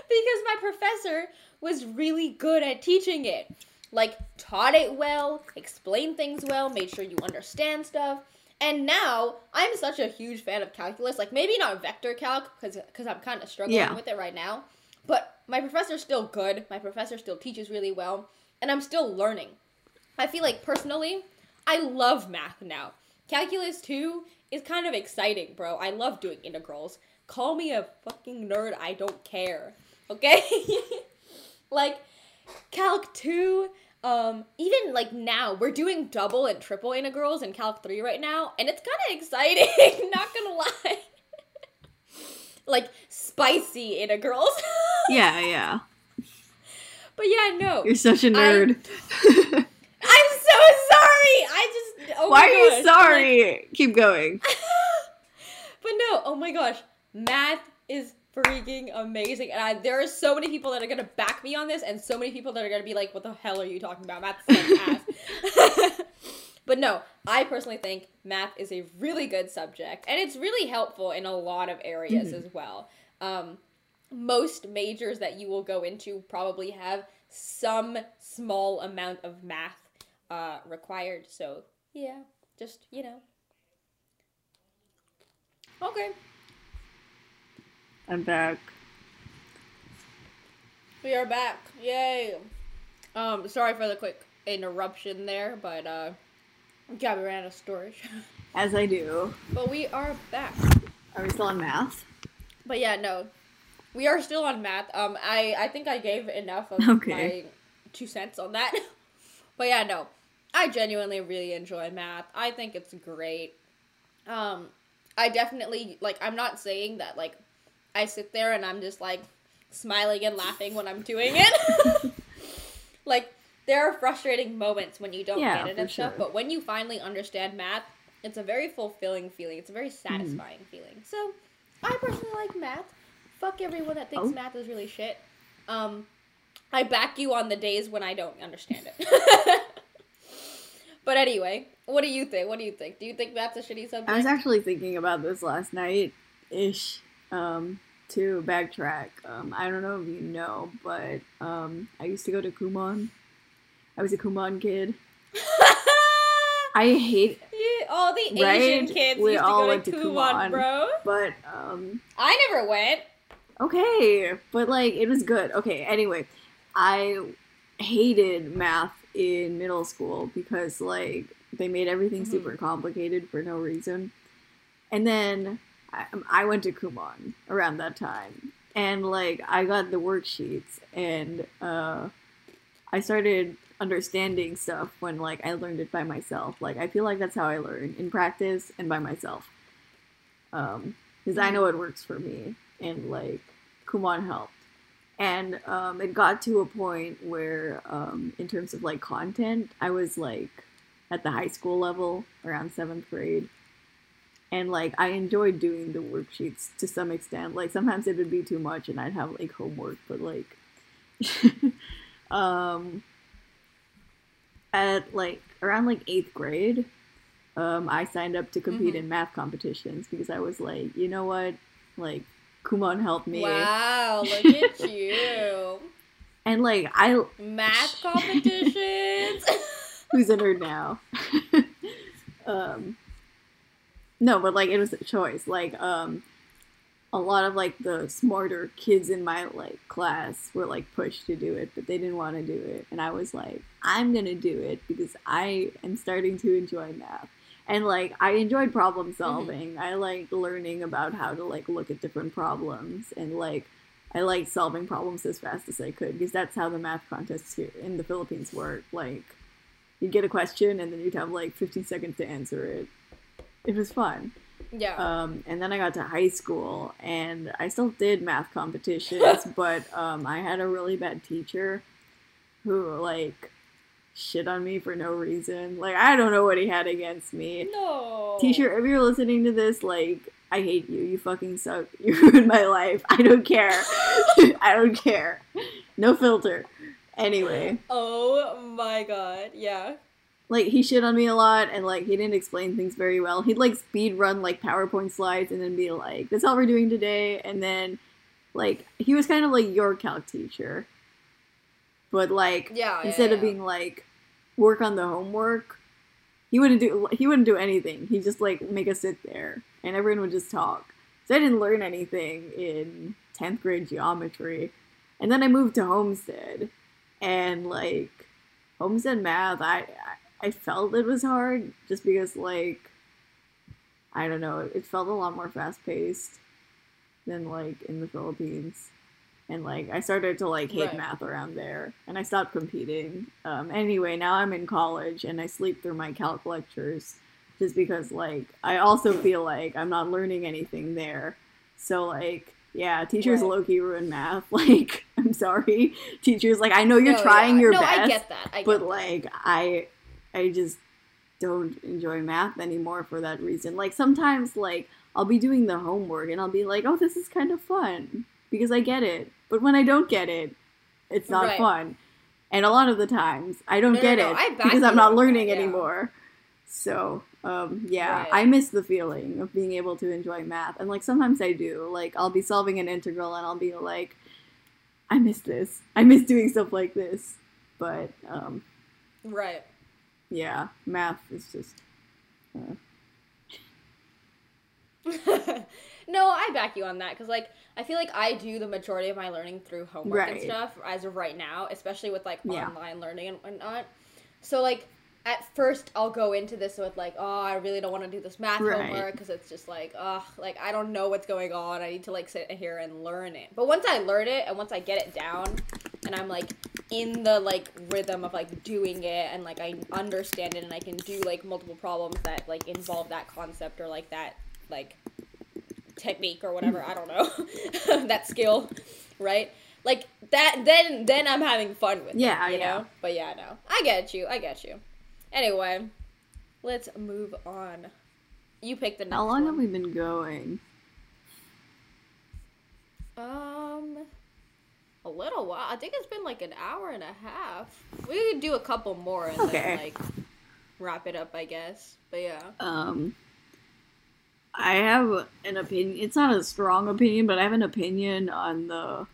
A: because my professor was really good at teaching it. Like taught it well, explained things well, made sure you understand stuff. And now I'm such a huge fan of calculus. Like maybe not vector calc because because I'm kind of struggling
B: Yeah.
A: with it right now. But my professor's still good. My professor still teaches really well, and I'm still learning. I feel like personally, I love math now. Calculus 2 is kind of exciting, bro. I love doing integrals. Call me a fucking nerd, I don't care. Okay? *laughs* like Calc 2, um, even like now, we're doing double and triple integrals in Calc 3 right now, and it's kind of exciting, *laughs* not gonna lie. *laughs* like spicy integrals. *laughs*
B: yeah, yeah.
A: but yeah, no.
B: You're such a nerd.
A: I'm so sorry. I just oh
B: Why are you sorry? Keep going.
A: But no, oh my gosh, math is freaking amazing, and I, there are so many people that are gonna back me on this, and so many people that are gonna be like, "What the hell are you talking about? Math sucks ass." *laughs* but no, I personally think math is a really good subject, and it's really helpful in a lot of areas as well. Um, most majors that you will go into probably have some small amount of math uh, required. So yeah, just you know. Okay.
B: I'm back.
A: We are back. Yay. Um, sorry for the quick interruption there, but uh Gabby ran out of storage. *laughs*
B: As I do.
A: but we are back.
B: Are we still on math?
A: But yeah, no. We are still on math. Um I I think I gave enough of
B: Okay.
A: my two cents on that. *laughs* but yeah, no. I genuinely really enjoy math. I think it's great. Um I definitely like I'm not saying that like I sit there and I'm just like smiling and laughing when I'm doing it. *laughs* like there are frustrating moments when you don't
B: Yeah,
A: get it and stuff,
B: sure.
A: but when you finally understand math, it's a very fulfilling feeling. It's a very
B: Mm-hmm.
A: satisfying feeling. So, I personally like math. Fuck everyone that thinks
B: Oh.
A: math is really shit. Um, I back you on the days when I don't understand it. *laughs* but anyway, what do you think? What do you think? Do you think math's a shitty subject?
B: I was actually thinking about this last night ish. Um, to backtrack, um, I don't know if you know, but um, I used to go to Kumon. I was a Kumon kid. *laughs* I hate,
A: all the Asian
B: Right?
A: kids
B: We
A: used to
B: all
A: go to
B: to
A: Kumon,
B: Kumon.
A: bro.
B: but um,
A: I never went.
B: okay, but like it was good. Okay, anyway, I hated math in middle school because like they made everything
A: Mhm.
B: super complicated for no reason. And then I, I went to Kumon around that time, and like I got the worksheets, and uh, I started understanding stuff when like I learned it by myself. Like I feel like that's how I learn in practice and by myself. Um, because I know it works for me, and like Kumon helped. and um, it got to a point where um, in terms of like content i was like at the high school level around seventh grade and like i enjoyed doing the worksheets to some extent like sometimes it would be too much and i'd have like homework but like *laughs* um at like around like eighth grade um i signed up to compete
A: Mhm.
B: in math competitions because i was like you know what like kumon help me
A: Wow, *laughs* look at you.
B: and like i
A: Math *laughs* competitions.
B: who's a nerd now um no but like it was a choice. Like um a lot of like the smarter kids in my like class were like pushed to do it but they didn't want to do it. And i was like i'm gonna do it because i am starting to enjoy math. And like i enjoyed problem solving. I like learning about how to like look at different problems and like i liked solving problems as fast as i could because that's how the math contests here in the philippines work. Like you'd get a question and then you'd have like 15 seconds to answer it it was fun
A: yeah.
B: um, and then I got to high school, and I still did math competitions, *laughs* but um, I had a really bad teacher who like shit on me for no reason. Like I don't know what he had against me.
A: no.
B: Teacher, if you're listening to this, like I hate you. You fucking suck. *laughs* You ruined my life. I don't care. *laughs* I don't care. No filter. Anyway,
A: Oh my god. Yeah.
B: Like he shit on me a lot and like he didn't explain things very well. He'd like speed run like PowerPoint slides and then be like, "That's all we're doing today," and then like he was kind of like your calc teacher, but like
A: Yeah.
B: instead
A: yeah,
B: of
A: yeah.
B: being like work on the homework, he wouldn't do he wouldn't do anything. He'd just like make us sit there and everyone would just talk. So I didn't learn anything in tenth grade geometry, and then I moved to Homestead, and like Homestead math, I I, I felt it was hard just because like I don't know, it felt a lot more fast paced than like in the Philippines. And like I started to like hate
A: Right.
B: math around there, and I stopped competing. Um, anyway, now I'm in college and I sleep through my calc lectures, just because like I also feel like I'm not learning anything there. So like yeah, teachers
A: Right.
B: low key ruin math. *laughs* Like I'm sorry, teachers. Like I know you're
A: No,
B: trying
A: yeah.
B: your
A: no,
B: best
A: I get that. I get
B: but
A: that.
B: like i i just don't enjoy math anymore for that reason like sometimes like i'll be doing the homework and i'll be like oh this is kind of fun because i get it but when i don't get it it's not
A: Right.
B: fun and a lot of the times i don't
A: No, no,
B: get
A: no,
B: it because i'm not learning
A: that, yeah.
B: anymore so um yeah
A: Right.
B: i miss the feeling of being able to enjoy math and like sometimes i do like i'll be solving an integral and i'll be like i miss this i miss doing stuff like this but um
A: Right.
B: Yeah, math is just. Uh, *laughs*
A: no, I back you on that because, like, I feel like I do the majority of my learning through homework and stuff as of right now, especially with like
B: Yeah.
A: online learning and whatnot. So, like, at first, I'll go into this with like, oh, I really don't want to do this math
B: Right.
A: homework because it's just like, ugh, like I don't know what's going on. I need to like sit here and learn it. But once I learn it and once I get it down, and I'm like in the like rhythm of like doing it and like I understand it and I can do like multiple problems that like involve that concept or like that like technique or whatever i don't know *laughs* that skill right like that then then i'm having fun with
B: Yeah,
A: it you
B: yeah.
A: know but yeah no i get you i get you anyway let's move on you pick the next
B: how long
A: one.
B: have we been going?
A: um a little while i think it's been like an hour and a half we could do a couple more and
B: Okay.
A: then like wrap it up i guess but yeah
B: Um, I have an opinion. It's not a strong opinion, but I have an opinion on the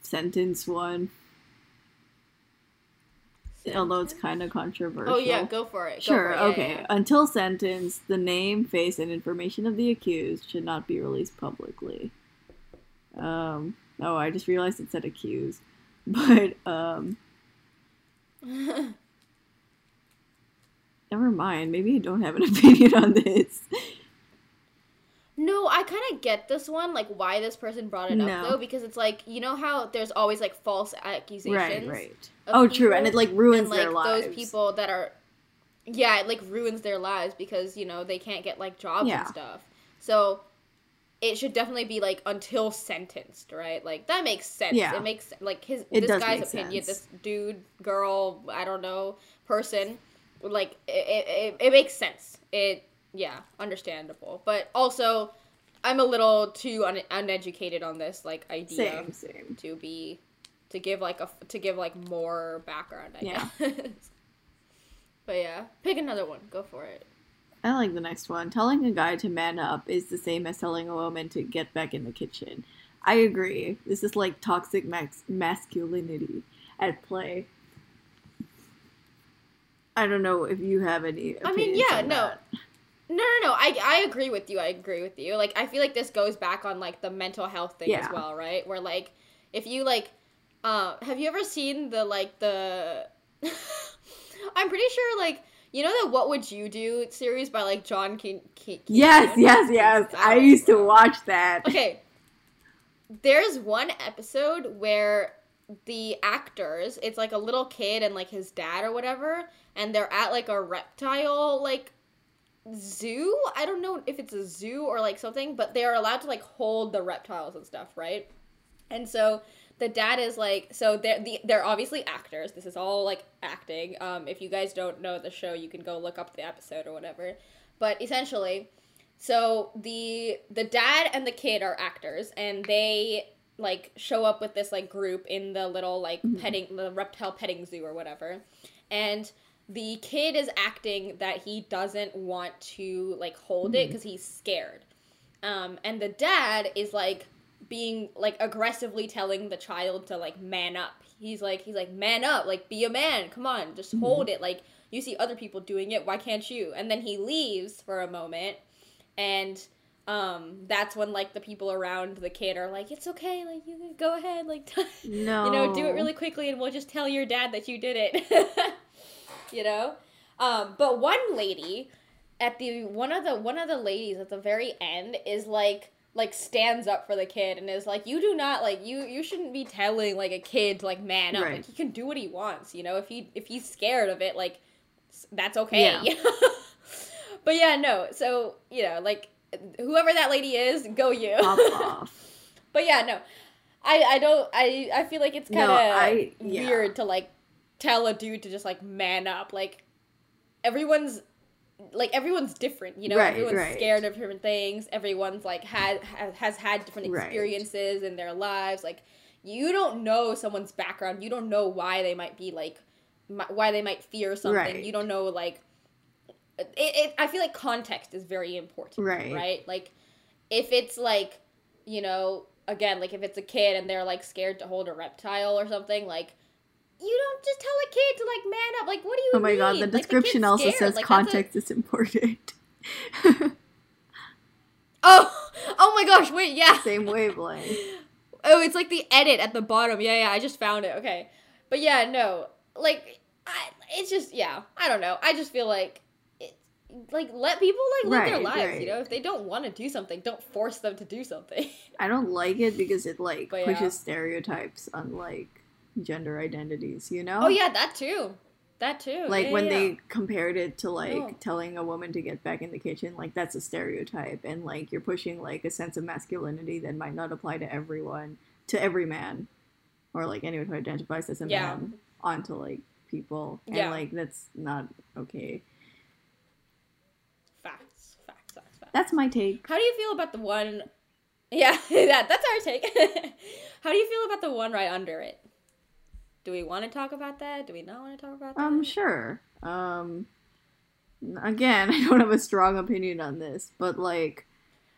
B: sentence one. Although it's kind of controversial.
A: oh yeah go for it Go
B: Sure,
A: for it. Yeah,
B: okay.
A: yeah, yeah.
B: Until sentence, the name, face, and information of the accused should not be released publicly. Um, oh, I just realized it said accused. *laughs* But, um, *laughs* never mind. Maybe I don't have an *laughs* opinion on this.
A: No, I kind of get this one, like why this person brought it
B: No.
A: up though, because it's like you know how there's always like false accusations.
B: Right, right. Oh, true. And it, like, ruins
A: and, like,
B: their lives.
A: Those people that are, yeah, it like ruins their lives because you know they can't get like jobs
B: Yeah.
A: and stuff. So, it should definitely be like until sentenced, right? Like that makes sense.
B: Yeah.
A: It makes like his
B: It
A: this guy's opinion,
B: sense.
A: this dude, girl, I don't know, person, like it, it, it makes sense. It yeah, understandable. But also I'm a little too un- uneducated on this like idea
B: Same, same.
A: to be to give like a to give like more background, I
B: Yeah.
A: guess. *laughs* but yeah, pick another one. Go for it.
B: I like the next one. Telling a guy to man up is the same as telling a woman to get back in the kitchen. I agree. This is like toxic max- masculinity at play. I don't know if you have any.
A: I mean, yeah, no. No, no, no. I, I agree with you. I agree with you. Like, I feel like this goes back on like the mental health thing as well, right? Where like, if you like, uh, have you ever seen the like the? *laughs* I'm pretty sure like you know the What Would You Do series by like John King. King
B: Yes, yes, yes. I used to watch that.
A: Okay. There's one episode where the actors, it's like a little kid and like his dad or whatever, and they're at like a reptile like zoo. I don't know if it's a zoo or like something, but they're allowed to like hold the reptiles and stuff, right? And so the dad is like, so they're the, they're obviously actors. This is all like acting. Um, if you guys don't know the show, you can go look up the episode or whatever. But essentially, so the the dad and the kid are actors, and they like show up with this like group in the little like petting the reptile petting zoo or whatever, and the kid is acting that he doesn't want to like hold it because he's scared, um, and the dad is like being like aggressively telling the child to like man up. He's like he's like man up, like be a man. Come on, just hold it. Like you see other people doing it, why can't you? And then he leaves for a moment and um that's when like the people around the kid are like it's okay like you can go ahead like
B: No. *laughs*
A: you know do it really quickly and we'll just tell your dad that you did it *laughs* you know um but one lady at the one of the one of the ladies at the very end is like like stands up for the kid and is like you do not like you you shouldn't be telling like a kid to like man up.
B: Right.
A: like he can do what he wants you know? If he if he's scared of it like that's okay.
B: Yeah. *laughs*
A: but yeah no. So you know like whoever that lady is go you. *laughs* But yeah no. I i don't i i feel like it's kind of
B: I- yeah.
A: weird to like tell a dude to just like man up. Like everyone's like everyone's different you know
B: Right,
A: everyone's
B: right.
A: scared of different things everyone's like had ha- has had different
B: Right.
A: experiences in their lives like you don't know someone's background you don't know why they might be like why they might fear something
B: Right.
A: you don't know like it, it i feel like context is very important
B: Right.
A: right like if it's like you know again like if it's a kid and they're like scared to hold a reptile or something like you don't just tell a kid to like man up like what do you
B: Oh my god,
A: mean?
B: the
A: Like, kid's
B: description also
A: scared.
B: says
A: Like, that's a-
B: context is important. *laughs*
A: oh oh my gosh wait yeah
B: Same wavelength.
A: oh it's like the edit at the bottom yeah yeah i just found it okay but yeah no like I, it's just yeah i don't know i just feel like like let people like live their lives
B: right.
A: you know if they don't want to do something don't force them to do something
B: I don't like it because it like
A: But yeah.
B: pushes stereotypes on like gender identities, you know?
A: oh yeah that too that too
B: Like
A: Yeah,
B: when
A: yeah,
B: they compared it to like
A: Oh.
B: telling a woman to get back in the kitchen, like that's a stereotype and like you're pushing like a sense of masculinity that might not apply to everyone, to every man or like anyone who identifies as a
A: Yeah.
B: man onto like people. And like that's not okay.
A: facts facts facts facts
B: That's my take.
A: How do you feel about the one? *laughs* Yeah, *laughs* that that's our take. *laughs* How do you feel about the one right under it? Do we want to talk about that? Do we not want to talk about that?
B: Um, sure. Um, again, *laughs* I don't have a strong opinion on this, but like,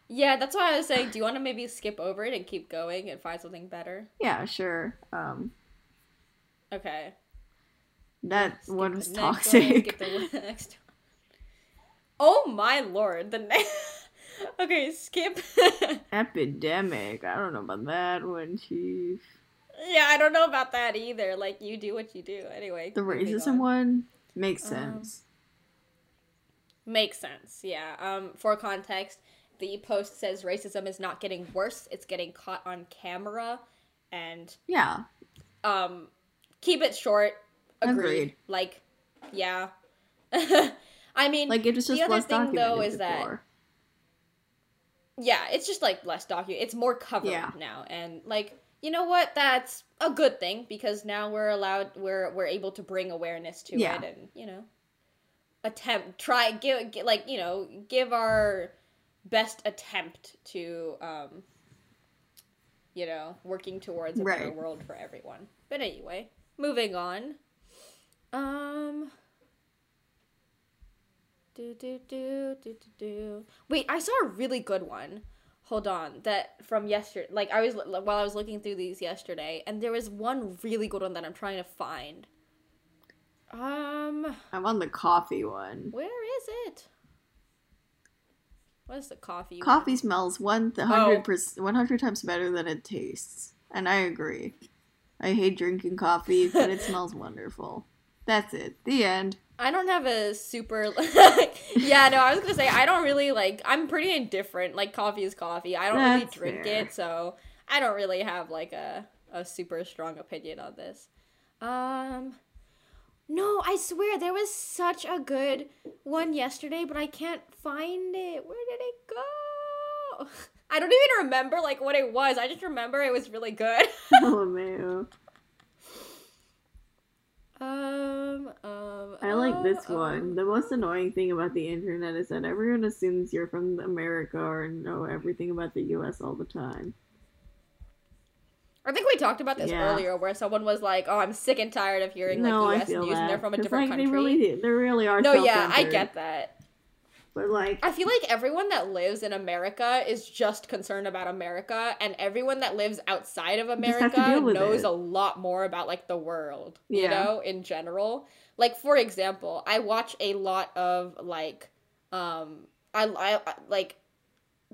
A: yeah, that's why I was saying. Do you want to maybe skip over it and keep going and find something better?
B: yeah, sure. Um,
A: Okay.
B: that
A: Skip
B: one was toxic.
A: skip the *laughs* next one. Oh my lord! The next. *laughs* okay, skip.
B: Epidemic. I don't know about that one, Chief.
A: Yeah, I don't know about that either. Like you do what you do anyway.
B: The racism
A: on.
B: one makes
A: Um,
B: sense.
A: Makes sense, yeah. Um, for context, the post says racism is not getting worse; it's getting caught on camera, and
B: yeah,
A: um, keep it short. Agreed.
B: Agreed.
A: Like, yeah. *laughs* I mean,
B: like it was just the
A: other
B: less
A: thing, though, is that-
B: before.
A: yeah, it's just like less docu. It's more covered
B: Yeah.
A: now, and like you know what? That's a good thing because now we're allowed. We're we're able to bring awareness to
B: Yeah.
A: it, and you know, attempt try give, gi- like you know give our best attempt to um you know working towards a better world for everyone. But anyway, moving on. Um. Do do do do do do. Wait, I saw a really good one. Hold on, that from yesterday. Like I was while I was looking through these yesterday, and there was one really good one that I'm trying to find. Um,
B: I'm on the coffee one.
A: where is it? What is the coffee? one?
B: Coffee smells one hundred percent, one hundred times better than it tastes, and I agree. I hate drinking coffee, but it *laughs* smells wonderful. That's it. The end.
A: I don't have a super. *laughs* yeah, no, I was gonna say I don't really like. I'm pretty indifferent. Like coffee is coffee. I don't really drink
B: fair.
A: it, so I don't really have like a a super strong opinion on this. Um, no, I swear there was such a good one yesterday, but I can't find it. Where did it go? *laughs* I don't even remember like what it was. I just remember it was really good. *laughs*
B: oh man,
A: um, um.
B: I like
A: uh,
B: this
A: um,
B: one. The most annoying thing about the internet is that everyone assumes you're from America or know everything about the U.S. all the time.
A: I think we talked about this
B: Yeah.
A: earlier, where someone was like, "Oh, I'm sick and tired of hearing
B: no,
A: like
B: I
A: U.S.
B: feel
A: news,
B: that
A: and they're from a different
B: like,
A: country."
B: They really, they really are.
A: no, yeah, I get that.
B: But like,
A: I feel like everyone that lives in America is just concerned about America, and everyone that lives outside of
B: Just have to
A: America knows
B: it.
A: a lot more about like the world, you know, in general. Like for example, I watch a lot of like, um, I I- like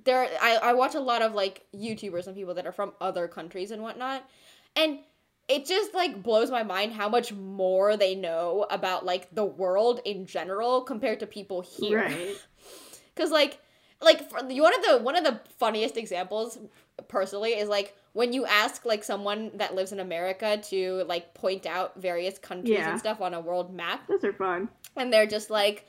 A: there I, I watch a lot of like YouTubers and people that are from other countries and whatnot. And it just like blows my mind how much more they know about like the world in general compared to people here.
B: right? *laughs*
A: Cause like like for, one of the one of the funniest examples personally is like when you ask like someone that lives in America to like point out various countries
B: Yeah.
A: and stuff on a world map
B: Those are fun.
A: and they're just like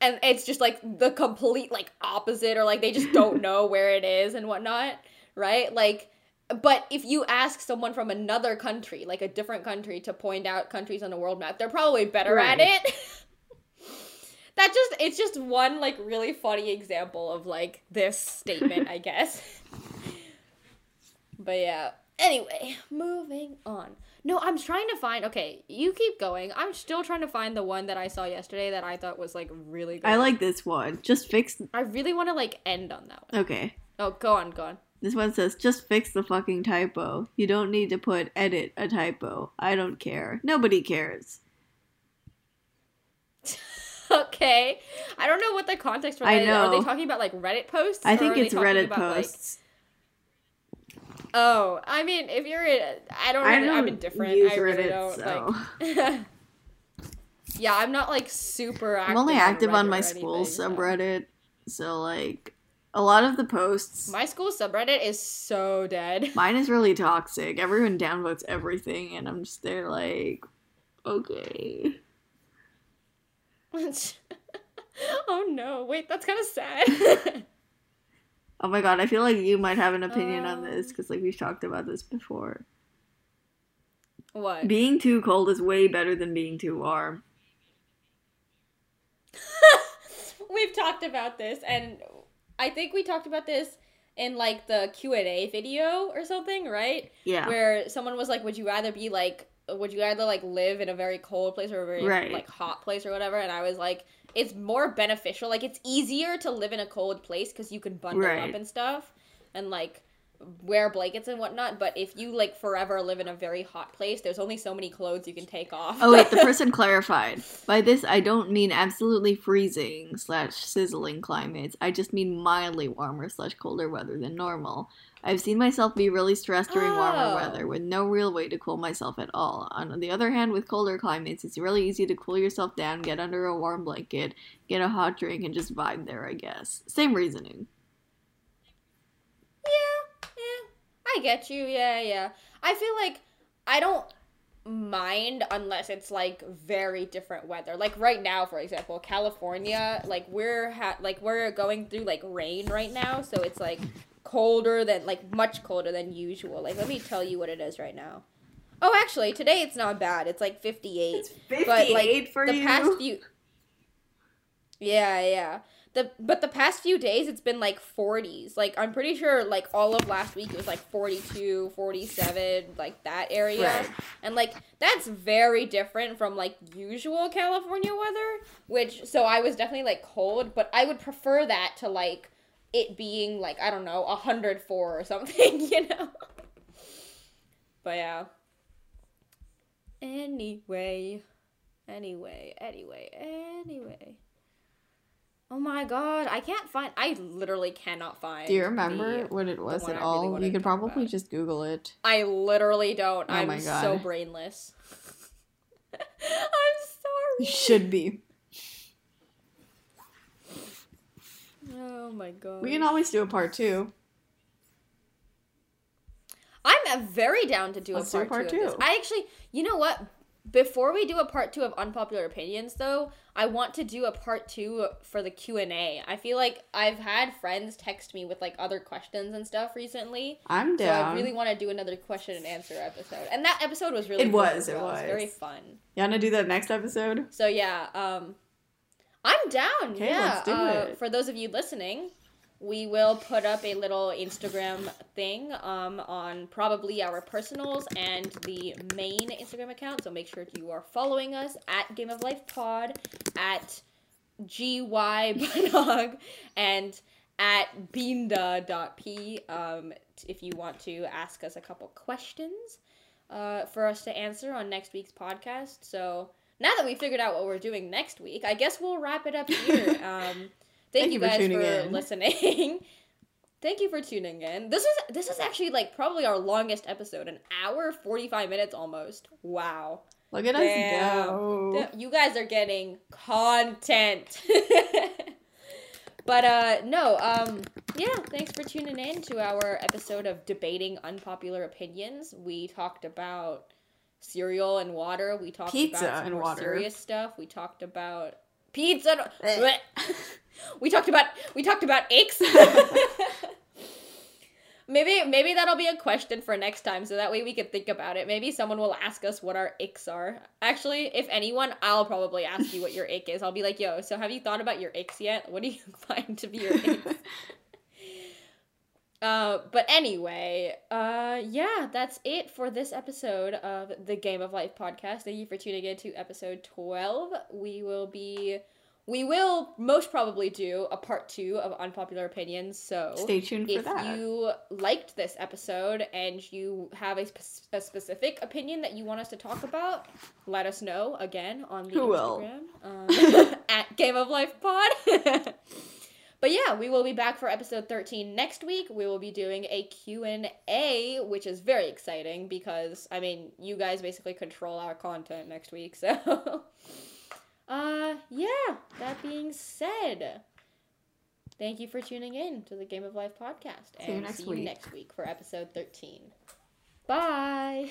A: and it's just like the complete like opposite or like they just don't *laughs* know where it is and whatnot right like but if you ask someone from another country like a different country to point out countries on a world map they're probably better at it *laughs* that just it's just one like really funny example of like this statement i *laughs* guess but yeah anyway moving on no i'm trying to find okay you keep going i'm still trying to find the one that i saw yesterday that i thought was like really good
B: I like this one. Just fix.
A: i really want to like end on that one.
B: Okay.
A: Oh, go on go on
B: This one says, just fix the fucking typo. You don't need to put edit a typo. I don't care. Nobody cares. *laughs*
A: okay i don't know what the context for that
B: I
A: is. are they talking about like reddit posts
B: I think it's Reddit
A: about, like-
B: posts.
A: oh i mean if you're in i don't,
B: I
A: really, i'm
B: don't
A: indifferent
B: use
A: i really
B: Reddit,
A: don't
B: so.
A: like *laughs* yeah i'm not like super active
B: I'm only active on
A: Reddit
B: my school subreddit, so like a lot of the posts.
A: my school subreddit is so dead *laughs*
B: Mine is really toxic. Everyone downvotes everything, and I'm just there like, okay. *laughs*
A: oh no wait that's kind of sad *laughs*
B: Oh my god, I feel like you might have an opinion on this
A: Um.
B: because like we've talked about this before.
A: what
B: Being too cold is way better than being too warm.
A: we've talked about this and i think we talked about this in like the q&a video or something right
B: Yeah.
A: where someone was like would you rather be like would you rather like live in a very cold place or a very
B: Right.
A: like hot place or whatever and i was like it's more beneficial like it's easier to live in a cold place because you can bundle
B: Right.
A: up and stuff and like wear blankets and whatnot but if you like forever live in a very hot place there's only so many clothes you can take off
B: Oh wait, the *laughs* person clarified. By this, I don't mean absolutely freezing slash sizzling climates. I just mean mildly warmer slash colder weather than normal. I've seen myself be really stressed during warmer
A: Oh.
B: weather with no real way to cool myself at all. On the other hand, with colder climates, it's really easy to cool yourself down, get under a warm blanket, get a hot drink, and just vibe there, I guess. Same reasoning.
A: Yeah, yeah. I get you. Yeah, yeah. I feel like I don't mind unless it's like very different weather. Like right now, for example, California, like we're ha- like we're going through like rain right now, so it's like colder than like much colder than usual. Like let me tell you what it is right now. Oh, actually, today it's not bad. It's like 58.
B: It's 58 for
A: the
B: you.
A: past few Yeah, yeah. The but the past few days it's been like 40s. Like I'm pretty sure like all of last week it was like 42, 47, like that area.
B: Right.
A: And like that's very different from like usual California weather, which so I was definitely like cold, but I would prefer that to like it being like I don't know, 104 or something, *laughs* you know. But yeah. Anyway, anyway, anyway, anyway. Oh my god, I can't find. I literally cannot find.
B: Do you remember
A: the-
B: what it was at
A: I really
B: all?
A: wanted
B: you could probably
A: about.
B: just Google it.
A: I literally don't.
B: Oh
A: I'm
B: my God.
A: so brainless. *laughs* I'm sorry.
B: You should be.
A: Oh my god.
B: We can always do a part two.
A: I'm very down to do
B: Let's
A: a
B: do a
A: part,
B: part
A: two.
B: Two.
A: I actually, you know what? Before we do a part two of unpopular opinions, though, I want to do a part two for the Q and A. I feel like I've had friends text me with like other questions and stuff recently,
B: I'm
A: so
B: down.
A: I really want to do another question and answer episode. And that episode was really
B: It was,
A: as
B: it
A: well.
B: was.
A: very fun.
B: You wanna do that next episode?
A: So yeah, um, I'm down.
B: Okay,
A: yeah,
B: let's do
A: uh,
B: it.
A: for those of you listening, we will put up a little Instagram thing um, on probably our personals and the main Instagram account. So make sure you are following us at Game of Life Pod, at gybanog, *laughs* and at beenda.p um, if you want to ask us a couple questions uh, for us to answer on next week's podcast. So now that we figured out what we're doing next week, I guess we'll wrap it up here. *laughs* Um, thank, you guys for,
B: tuning in. *laughs*
A: listening. *laughs* thank you for tuning in. This is this is actually like probably our longest episode, an hour forty five minutes almost. Wow.
B: Look at
A: Damn.
B: us go.
A: You guys are getting content. *laughs* but uh no, um yeah, thanks for tuning in to our episode of debating unpopular opinions. We talked about cereal and water. We talked
B: Pizza
A: about
B: and water.
A: serious stuff. We talked about pizza.
B: Eh. *laughs*
A: We talked about we talked about aches. *laughs* *laughs* Maybe maybe that'll be a question for next time, so that way we can think about it. Maybe someone will ask us what our aches are. Actually, if anyone, I'll probably ask you what your ick is. I'll be like, "Yo, so have you thought about your aches yet? What do you find to be your icks?" Uh, but anyway, uh, yeah, that's it for this episode of the Game of Life podcast. Thank you for tuning in to episode twelve. We will be. We will most probably do a part two of unpopular opinions. So
B: Stay tuned for
A: if
B: that.
A: you liked this episode and you have a, spe- a specific opinion that you want us to talk about, let us know again on the
B: Who?
A: Instagram um, *laughs* at Game of Life Pod. *laughs* but yeah, we will be back for episode 13 next week. We will be doing a Q&A, which is very exciting because I mean, you guys basically control our content next week. *laughs* So uh yeah, that being said, Thank you for tuning in to the Game of Life podcast.
B: See you
A: and
B: next
A: see you
B: week.
A: next week for episode 13. Bye.